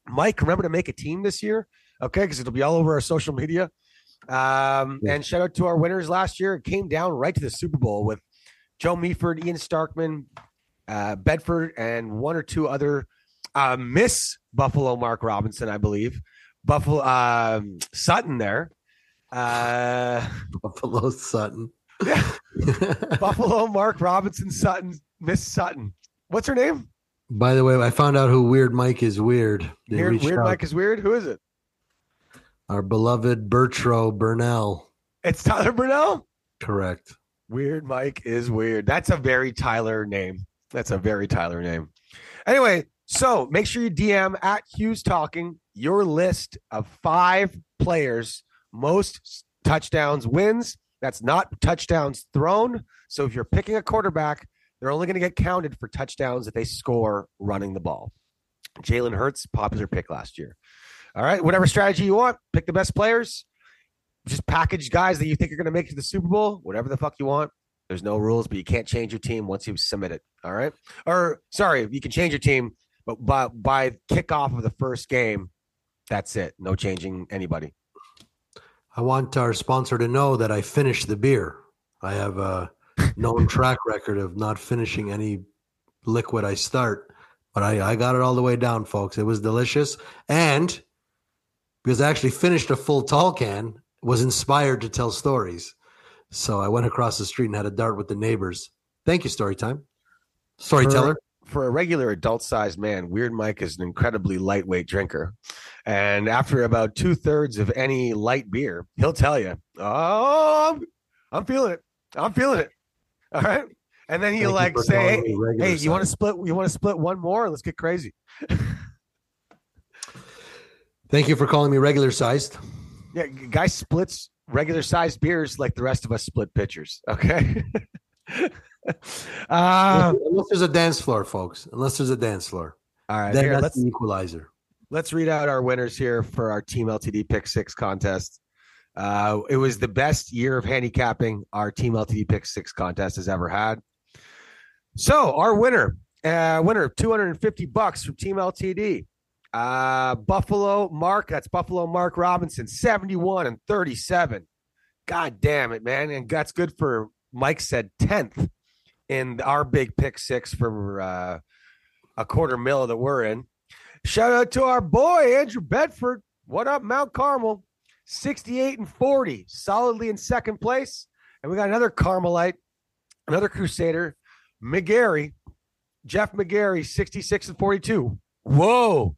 Mike, remember to make a team this year, okay? Because it'll be all over our social media. Um, Yeah. And shout out to our winners last year. It came down right to the Super Bowl with Joe Meaford, Ian Starkman, uh, Bedford, and one or two other uh, Miss Buffalo Mark Robinson, I believe. Buffalo um, Sutton there. Uh, Buffalo Sutton. Buffalo Mark Robinson Sutton, Miss Sutton. What's her name? By the way, I found out who Weird Mike is weird. They Weird, Weird. Mike is weird. Who is it? Our beloved Bertro Burnell. It's Tyler Burnell. Correct. Weird Mike is weird. That's a very Tyler name. That's a very Tyler name. Anyway, so make sure you DM at Hughes Talking your list of five players most touchdowns wins. That's not touchdowns thrown. So if you're picking a quarterback, they're only going to get counted for touchdowns that they score running the ball. Jalen Hurts, popular pick last year. All right, whatever strategy you want, pick the best players. Just package guys that you think are going to make it to the Super Bowl, whatever the fuck you want. There's no rules, but you can't change your team once you submit it. All right. Or sorry, you can change your team, but by by kickoff of the first game, that's it. No changing anybody. I want our sponsor to know that I finished the beer. I have a known track record of not finishing any liquid I start, but I, I got it all the way down, folks. It was delicious. And because I actually finished a full tall can, was inspired to tell stories. So I went across the street and had a dart with the neighbors. Thank you, story time. Storyteller. For a regular adult sized man, Weird Mike is an incredibly lightweight drinker. And after about two thirds of any light beer, he'll tell you, Oh, I'm, I'm feeling it. I'm feeling it. All right. And then he'll like say, Hey, hey, you want to split you want to split one more? Let's get crazy. Thank you for calling me regular sized. Yeah, guy splits regular sized beers like the rest of us split pitchers. Okay. uh, Unless there's a dance floor, folks. Unless there's a dance floor. all right, Then here, that's the equalizer. let's read out our winners here for our Team LTD Pick Six contest. Uh, it was the best year of handicapping our Team LTD Pick Six contest has ever had. So our winner, uh, winner of 250 bucks from Team LTD, uh, Buffalo Mark. That's Buffalo Mark Robinson, 71 and 37. God damn it, man. And that's good for Mike said 10th in our big pick six for uh, a quarter mil that we're in. Shout out to our boy, Andrew Bedford. What up, Mount Carmel? 68 and 40, solidly in second place. And we got another Carmelite, another Crusader, McGarry, Jeff McGarry, 66 and 42. Whoa,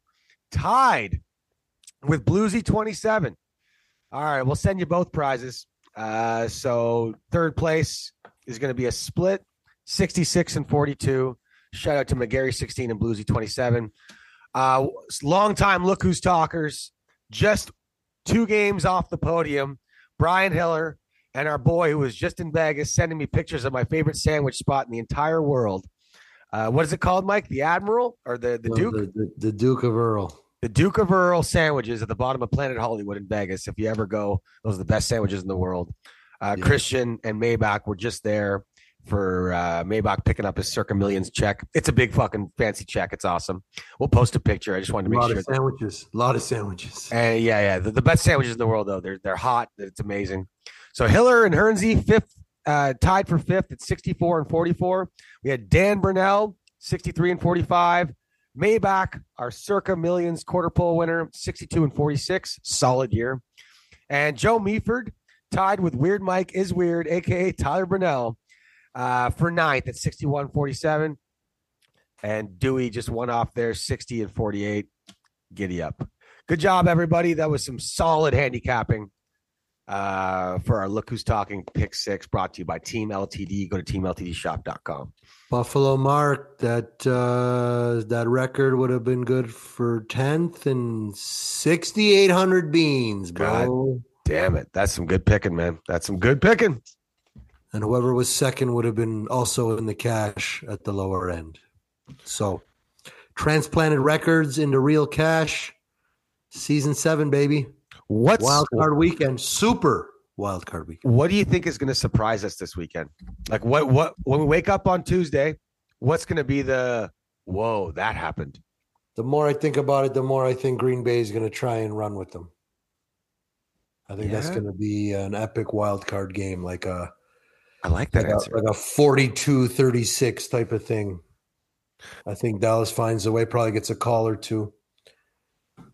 tied with Bluesy 27. All right, we'll send you both prizes. Uh, so third place is going to be a split 66 and 42. Shout out to McGarry 16 and Bluesy 27. Uh, long time look who's talkers. Just two games off the podium. Brian Hiller and our boy who was just in Vegas sending me pictures of my favorite sandwich spot in the entire world. Uh, what is it called, Mike? The Admiral or the, the Duke? The, the, the Duke of Earl. the Duke of Earl sandwiches at the bottom of Planet Hollywood in Vegas. If you ever go, those are the best sandwiches in the world. Uh, Yeah. Christian and Maybach were just there for uh, Maybach picking up his circa millions check. It's a big fucking fancy check. It's awesome. We'll post a picture. I just wanted to make sure. lot sure. of sandwiches. A lot of sandwiches. And yeah, yeah, the, the best sandwiches in the world though. They're they're hot. It's amazing. So Hiller and Hernsey fifth, uh, tied for fifth at 64 and 44. We had Dan Burnell 63 and 45. Maybach, our circa millions quarter pole winner, 62 and 46. Solid year. And Joe Meaford tied with Weird Mike is Weird, aka Tyler Burnell, uh, for ninth at 61 47. And Dewey just won off there 60 and 48. Giddy up. Good job, everybody. That was some solid handicapping uh, for our Look Who's Talking Pick Six brought to you by Team LTD. Go to teamltdshop.com. Buffalo Mark, that uh, that record would have been good for tenth and sixty eight hundred beans, bro. Damn it. That's some good picking, man. That's some good picking. And whoever was second would have been also in the cash at the lower end. So, transplanted records into real cash. Season seven, baby. What Wild card weekend. Super wild card weekend. what do you think is going to surprise us this weekend? Like what what when we wake up on Tuesday, what's going to be the whoa, that happened. The more I think about it, the more I think Green Bay is going to try and run with them. I think that's going to be an epic wild card game, like a I like that like a, answer. like a 42-36 type of thing. I think Dallas finds a way, probably gets a call or two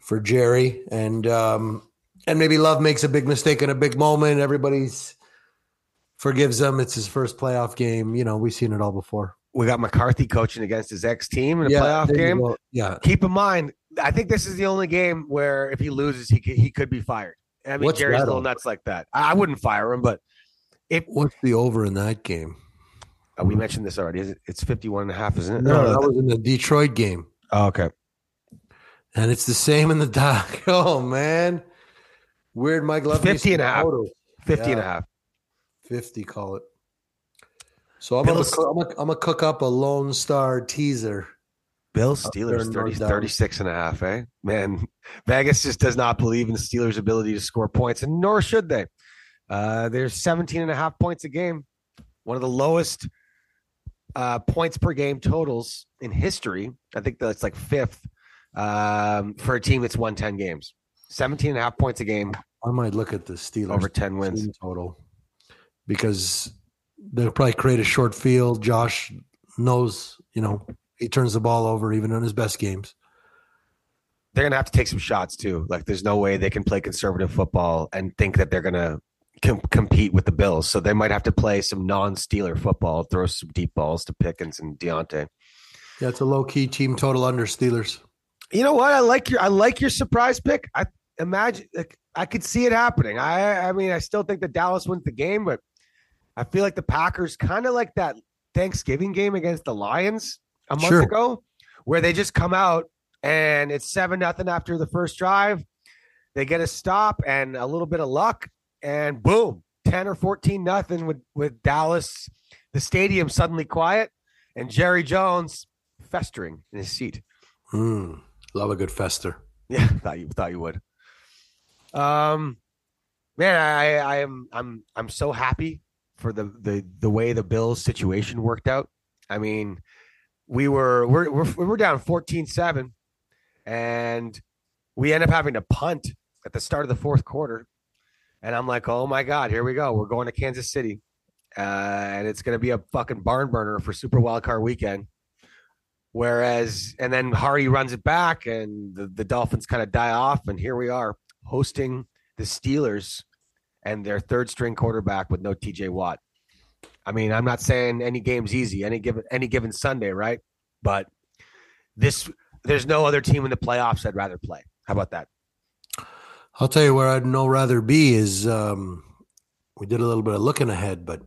for Jerry, and um, and maybe Love makes a big mistake in a big moment. Everybody's forgives him. It's his first playoff game. You know, we've seen it all before. We got McCarthy coaching against his ex team in a playoff game. Yeah. Keep in mind, I think this is the only game where if he loses, he could, he could be fired. I mean, What's Jerry's a little nuts like that. I I wouldn't fire him, but if What's the over in that game? uh, we mentioned this already, is it, it's 51 and a half, isn't it? No, that was in the Detroit game. Oh, okay. And it's the same in the doc. Oh man. Weird Mike Love. 50 and a half. 50 and a half. 50, call it. So I'm gonna, cook, gonna, I'm gonna cook up a Lone Star teaser. Bill Steelers in 30, 36 and a half, eh? Man, Vegas just does not believe in the Steelers' ability to score points, and nor should they. Uh, there's 17 and a half points a game, one of the lowest uh, points per game totals in history. I think that's like fifth um, for a team that's won 10 games. 17 and a half points a game, I might look at the Steelers over 10 wins. total because they'll probably create a short field. Josh knows, you know, he turns the ball over even in his best games. They're going to have to take some shots too. Like, there's no way they can play conservative football and think that they're going to com- compete with the Bills. So they might have to play some non-Steeler football, throw some deep balls to Pickens and Diontae. Yeah, it's a low key team total under Steelers. You know what? I like your I like your surprise pick. I imagine like, I could see it happening. I I mean, I still think that Dallas wins the game, but I feel like the Packers kind of like that Thanksgiving game against the Lions a month Sure. ago, where they just come out and it's seven nothing after the first drive. They get a stop and a little bit of luck, and boom, ten or fourteen nothing with with Dallas. The stadium suddenly quiet, and Jerry Jones festering in his seat. Mm, love a good fester. Yeah, thought you thought you would. Um, man, I, I am I'm I'm so happy for the the the way the Bills situation worked out. I mean, we were we're we're, we were down 14-7 and we end up having to punt at the start of the fourth quarter. And I'm like, oh my God, here we go. We're going to Kansas City. Uh, and it's going to be a fucking barn burner for Super Wildcard weekend. Whereas, and then Harty runs it back and the, the Dolphins kind of die off. And here we are hosting the Steelers and their third string quarterback with no TJ Watt. I mean, I'm not saying any game's easy, any given any given Sunday, right? But this there's no other team in the playoffs I'd rather play. How about that? I'll tell you where I'd no rather be is um, we did a little bit of looking ahead, but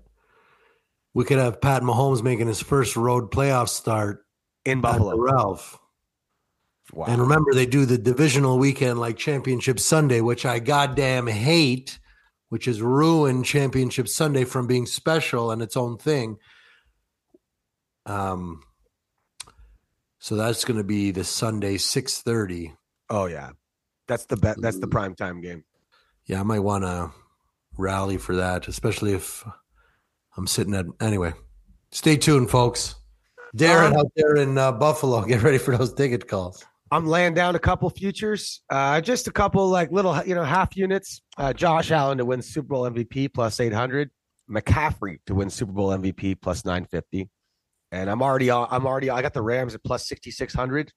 we could have Pat Mahomes making his first road playoff start In Buffalo. Ralph. Wow. And remember, they do the divisional weekend like Championship Sunday, which I goddamn hate, which has ruined Championship Sunday from being special and its own thing. Um, so that's going to be the Sunday six thirty. oh yeah. That's the bet that's the prime time game. Yeah, I might want to rally for that, especially if I'm sitting at. Anyway, stay tuned, folks. Darren out there in uh, Buffalo, get ready for those ticket calls. I'm laying down a couple futures, uh, just a couple like little, you know, half units. Uh, Josh Allen to win Super Bowl MVP plus 800. McCaffrey to win Super Bowl MVP plus 950. And I'm already. I'm already. I got the Rams at plus 6600.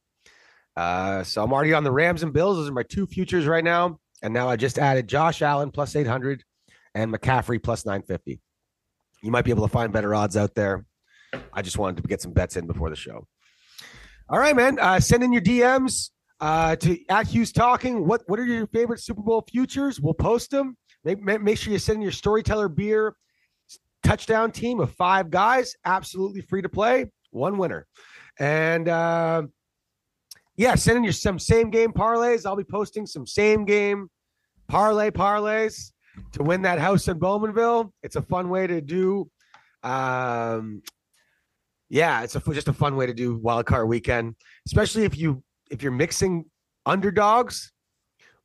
Uh, so I'm already on the Rams and Bills. Those are my two futures right now. And now I just added Josh Allen plus 800 and McCaffrey plus 950. You might be able to find better odds out there. I just wanted to get some bets in before the show. All right, man. Uh, send in your DMs uh, to at Hughes Talking. What What are your favorite Super Bowl futures? We'll post them. Make, make, sure you send in your Storyteller Beer touchdown team of five guys. Absolutely free to play. One winner. And uh, yeah, send in your some same game parlays. I'll be posting some same game parlay parlays to win that house in Bowmanville. It's a fun way to do. Um, yeah, it's a just a fun way to do wild card weekend, especially if you if you're mixing underdogs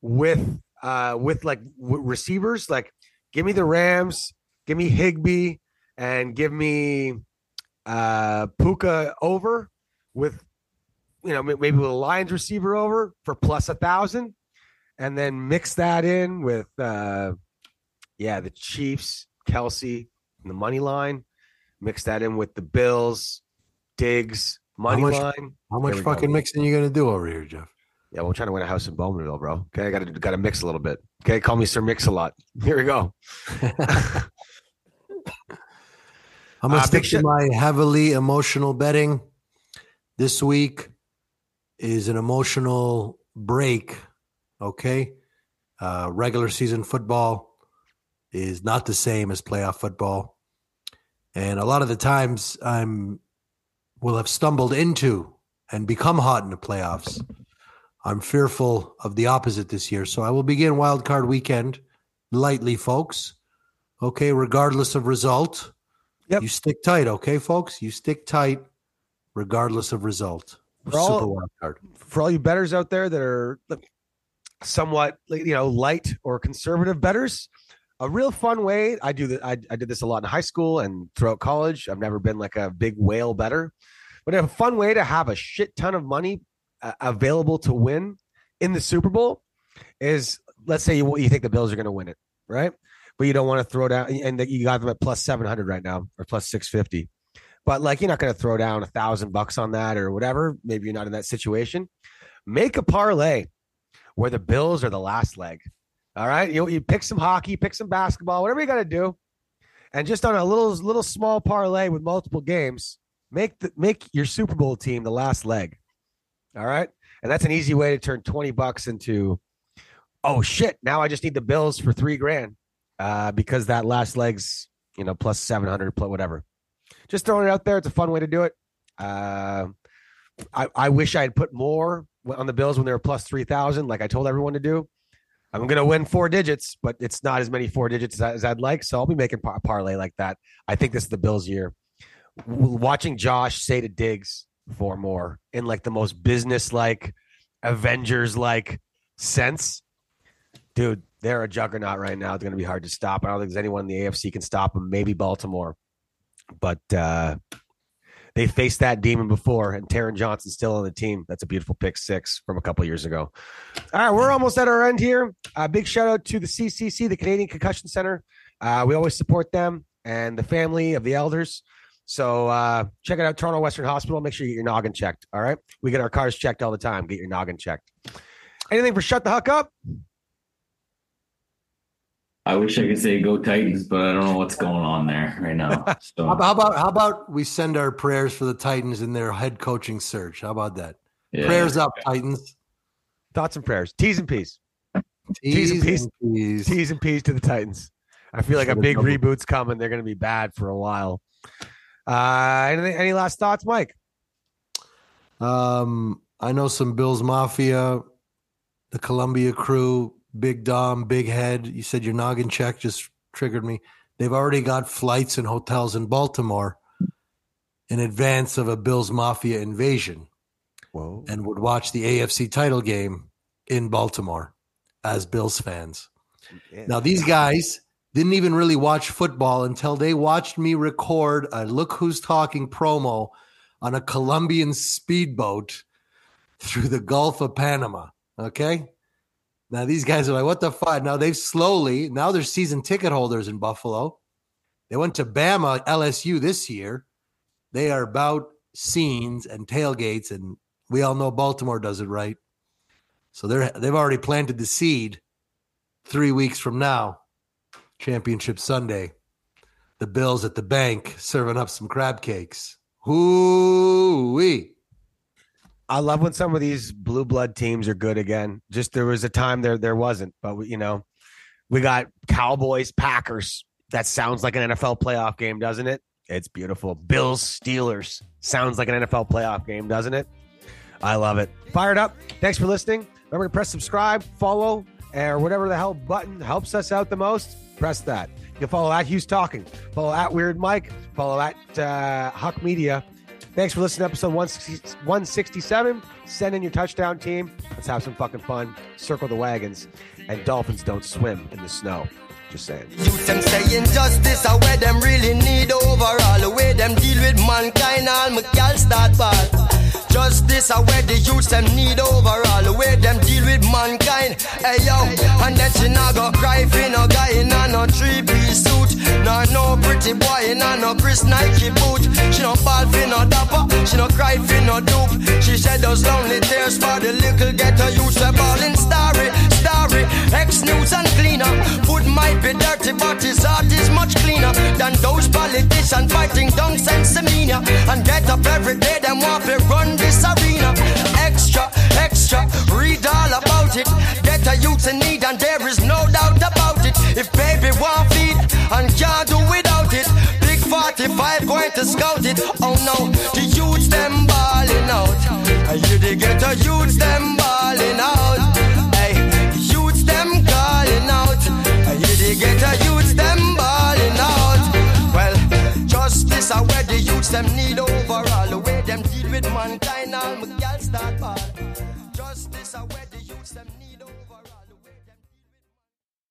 with uh with like w- receivers. Like, give me the Rams, give me Higbee, and give me uh Puka over with you know maybe with a Lions receiver over for plus a thousand, and then mix that in with uh yeah the Chiefs, Kelce, and the money line. Mix that in with the Bills, Diggs, money much- line. How much we go. fucking mixing you gonna do over here, Jeff? Yeah, we're trying to win a house in Bowmanville, bro. Okay, I got to got to mix a little bit. Okay, call me Sir Mix a lot. Here we go. I'm gonna Uh, stick to my heavily emotional betting. This week is an emotional break. Okay, uh, regular season football is not the same as playoff football, and a lot of the times I'm will have stumbled into and become hot in the playoffs. I'm fearful of the opposite this year, so I will begin wild card weekend lightly, folks. Okay, regardless of result. Yep. You stick tight, okay, folks? You stick tight regardless of result. For all-. For all you betters out there that are somewhat, you know, light or conservative betters, a real fun way. I do that. I, I did this a lot in high school and throughout college. I've never been like a big whale better, but a fun way to have a shit ton of money uh, available to win in the Super Bowl is let's say you you think the Bills are going to win it, right? But you don't want to throw down, and you got them at plus seven hundred right now or plus six fifty. But like you're not going to throw down a thousand bucks on that or whatever. Maybe you're not in that situation. Make a parlay where the Bills are the last leg. All right, you you pick some hockey, pick some basketball, whatever you got to do, and just on a little little small parlay with multiple games, make the make your Super Bowl team the last leg. All right, and that's an easy way to turn twenty bucks into, oh shit! Now I just need the Bills for three grand, uh, because that last leg's you know plus seven hundred, plus whatever. Just throwing it out there. It's a fun way to do it. Uh, I I wish I had put more on the Bills when they were plus three thousand, like I told everyone to do. I'm going to win four digits, but it's not as many four digits as, as I'd like. So I'll be making par- parlay like that. I think this is the Bills' year. Watching Josh say to Diggs for more in like the most business like, Avengers like sense, dude. They're a juggernaut right now. It's going to be hard to stop. I don't think there's anyone in the AFC can stop them. Maybe Baltimore, but uh, they faced that demon before, and Taron Johnson's still on the team. That's a beautiful pick six from a couple years ago. All right, we're almost at our end here. Uh, big shout out to the CCC, the Canadian Concussion Center. Uh, we always support them and the family of the elders. So uh, check it out, Toronto Western Hospital. Make sure you get your noggin checked. All right, we get our cars checked all the time. Get your noggin checked. Anything for shut the huck up? I wish I could say go Titans, but I don't know what's going on there right now. So How about, how about we send our prayers for the Titans in their head coaching search? How about that? yeah. Prayers up, Titans. Thoughts and prayers. T's and P's. T's and P's. and P's. T's and P's to the Titans. I feel like a big reboot's coming. They're going to be bad for a while. Uh, anything, any last thoughts, Mike? Um, I know some Bills Mafia, the Columbia crew, Big Dom, Big Head. You said your noggin check just triggered me. They've already got flights and hotels in Baltimore in advance of a Bills Mafia invasion Whoa. and would watch the AFC title game in Baltimore as Bills fans. Now, these guys didn't even really watch football until they watched me record a Look Who's Talking promo on a Colombian speedboat through the Gulf of Panama. Okay. Now, these guys are like, what the fuck? Now, they've slowly, now they're season ticket holders in Buffalo. They went to Bama, LSU this year. They are about scenes and tailgates, and we all know Baltimore does it right. So they're they've already planted the seed three weeks from now, championship Sunday, the Bills at the bank serving up some crab cakes. Hoo wee. I love when some of these blue blood teams are good again. Just there was a time there there wasn't, but we, you know, we got Cowboys, Packers. That sounds like an NFL playoff game, doesn't it? It's beautiful. Bills, Steelers sounds like an NFL playoff game, doesn't it? I love it. Fired up. Thanks for listening. Remember to press subscribe, follow, or whatever the hell button helps us out the most. Press that. You can follow at HusTalking, follow at WeirdMic, follow at uh, Huck Media. Thanks for listening to episode 167. Send in your touchdown team. Let's have some fucking fun. Circle the wagons. And dolphins don't swim in the snow. Just saying. Youth them saying justice are where them really need overall. The way them deal with mankind, all my gal start bad. Justice are where the youths them need overall. Way them deal with mankind. Hey yo, and that she not go cry for no guy in a no three piece suit. Nor no pretty boy in a no Chris Nike boot. She no ball for no dapper. She no cry for no dupe. She shed those lonely tears for the little ghetto youths. We ballin' starry, starry. Ex news and cleaner. Food might be dirty, but his heart is much cleaner than those politicians fighting down Sensimania. And get up every day, them want to run this arena. Extra, extra, read all about it. Get a youth in need, and there is no doubt about it. If baby want feed and can't do without it, big 45 going to scout it. Oh no, the youths them balling out. And you they get a youths them balling out. Get a youths them balling out. Well, justice are where the youths them need overall. The way them deal with mankind, all my gal start ball. Justice are where the youths them.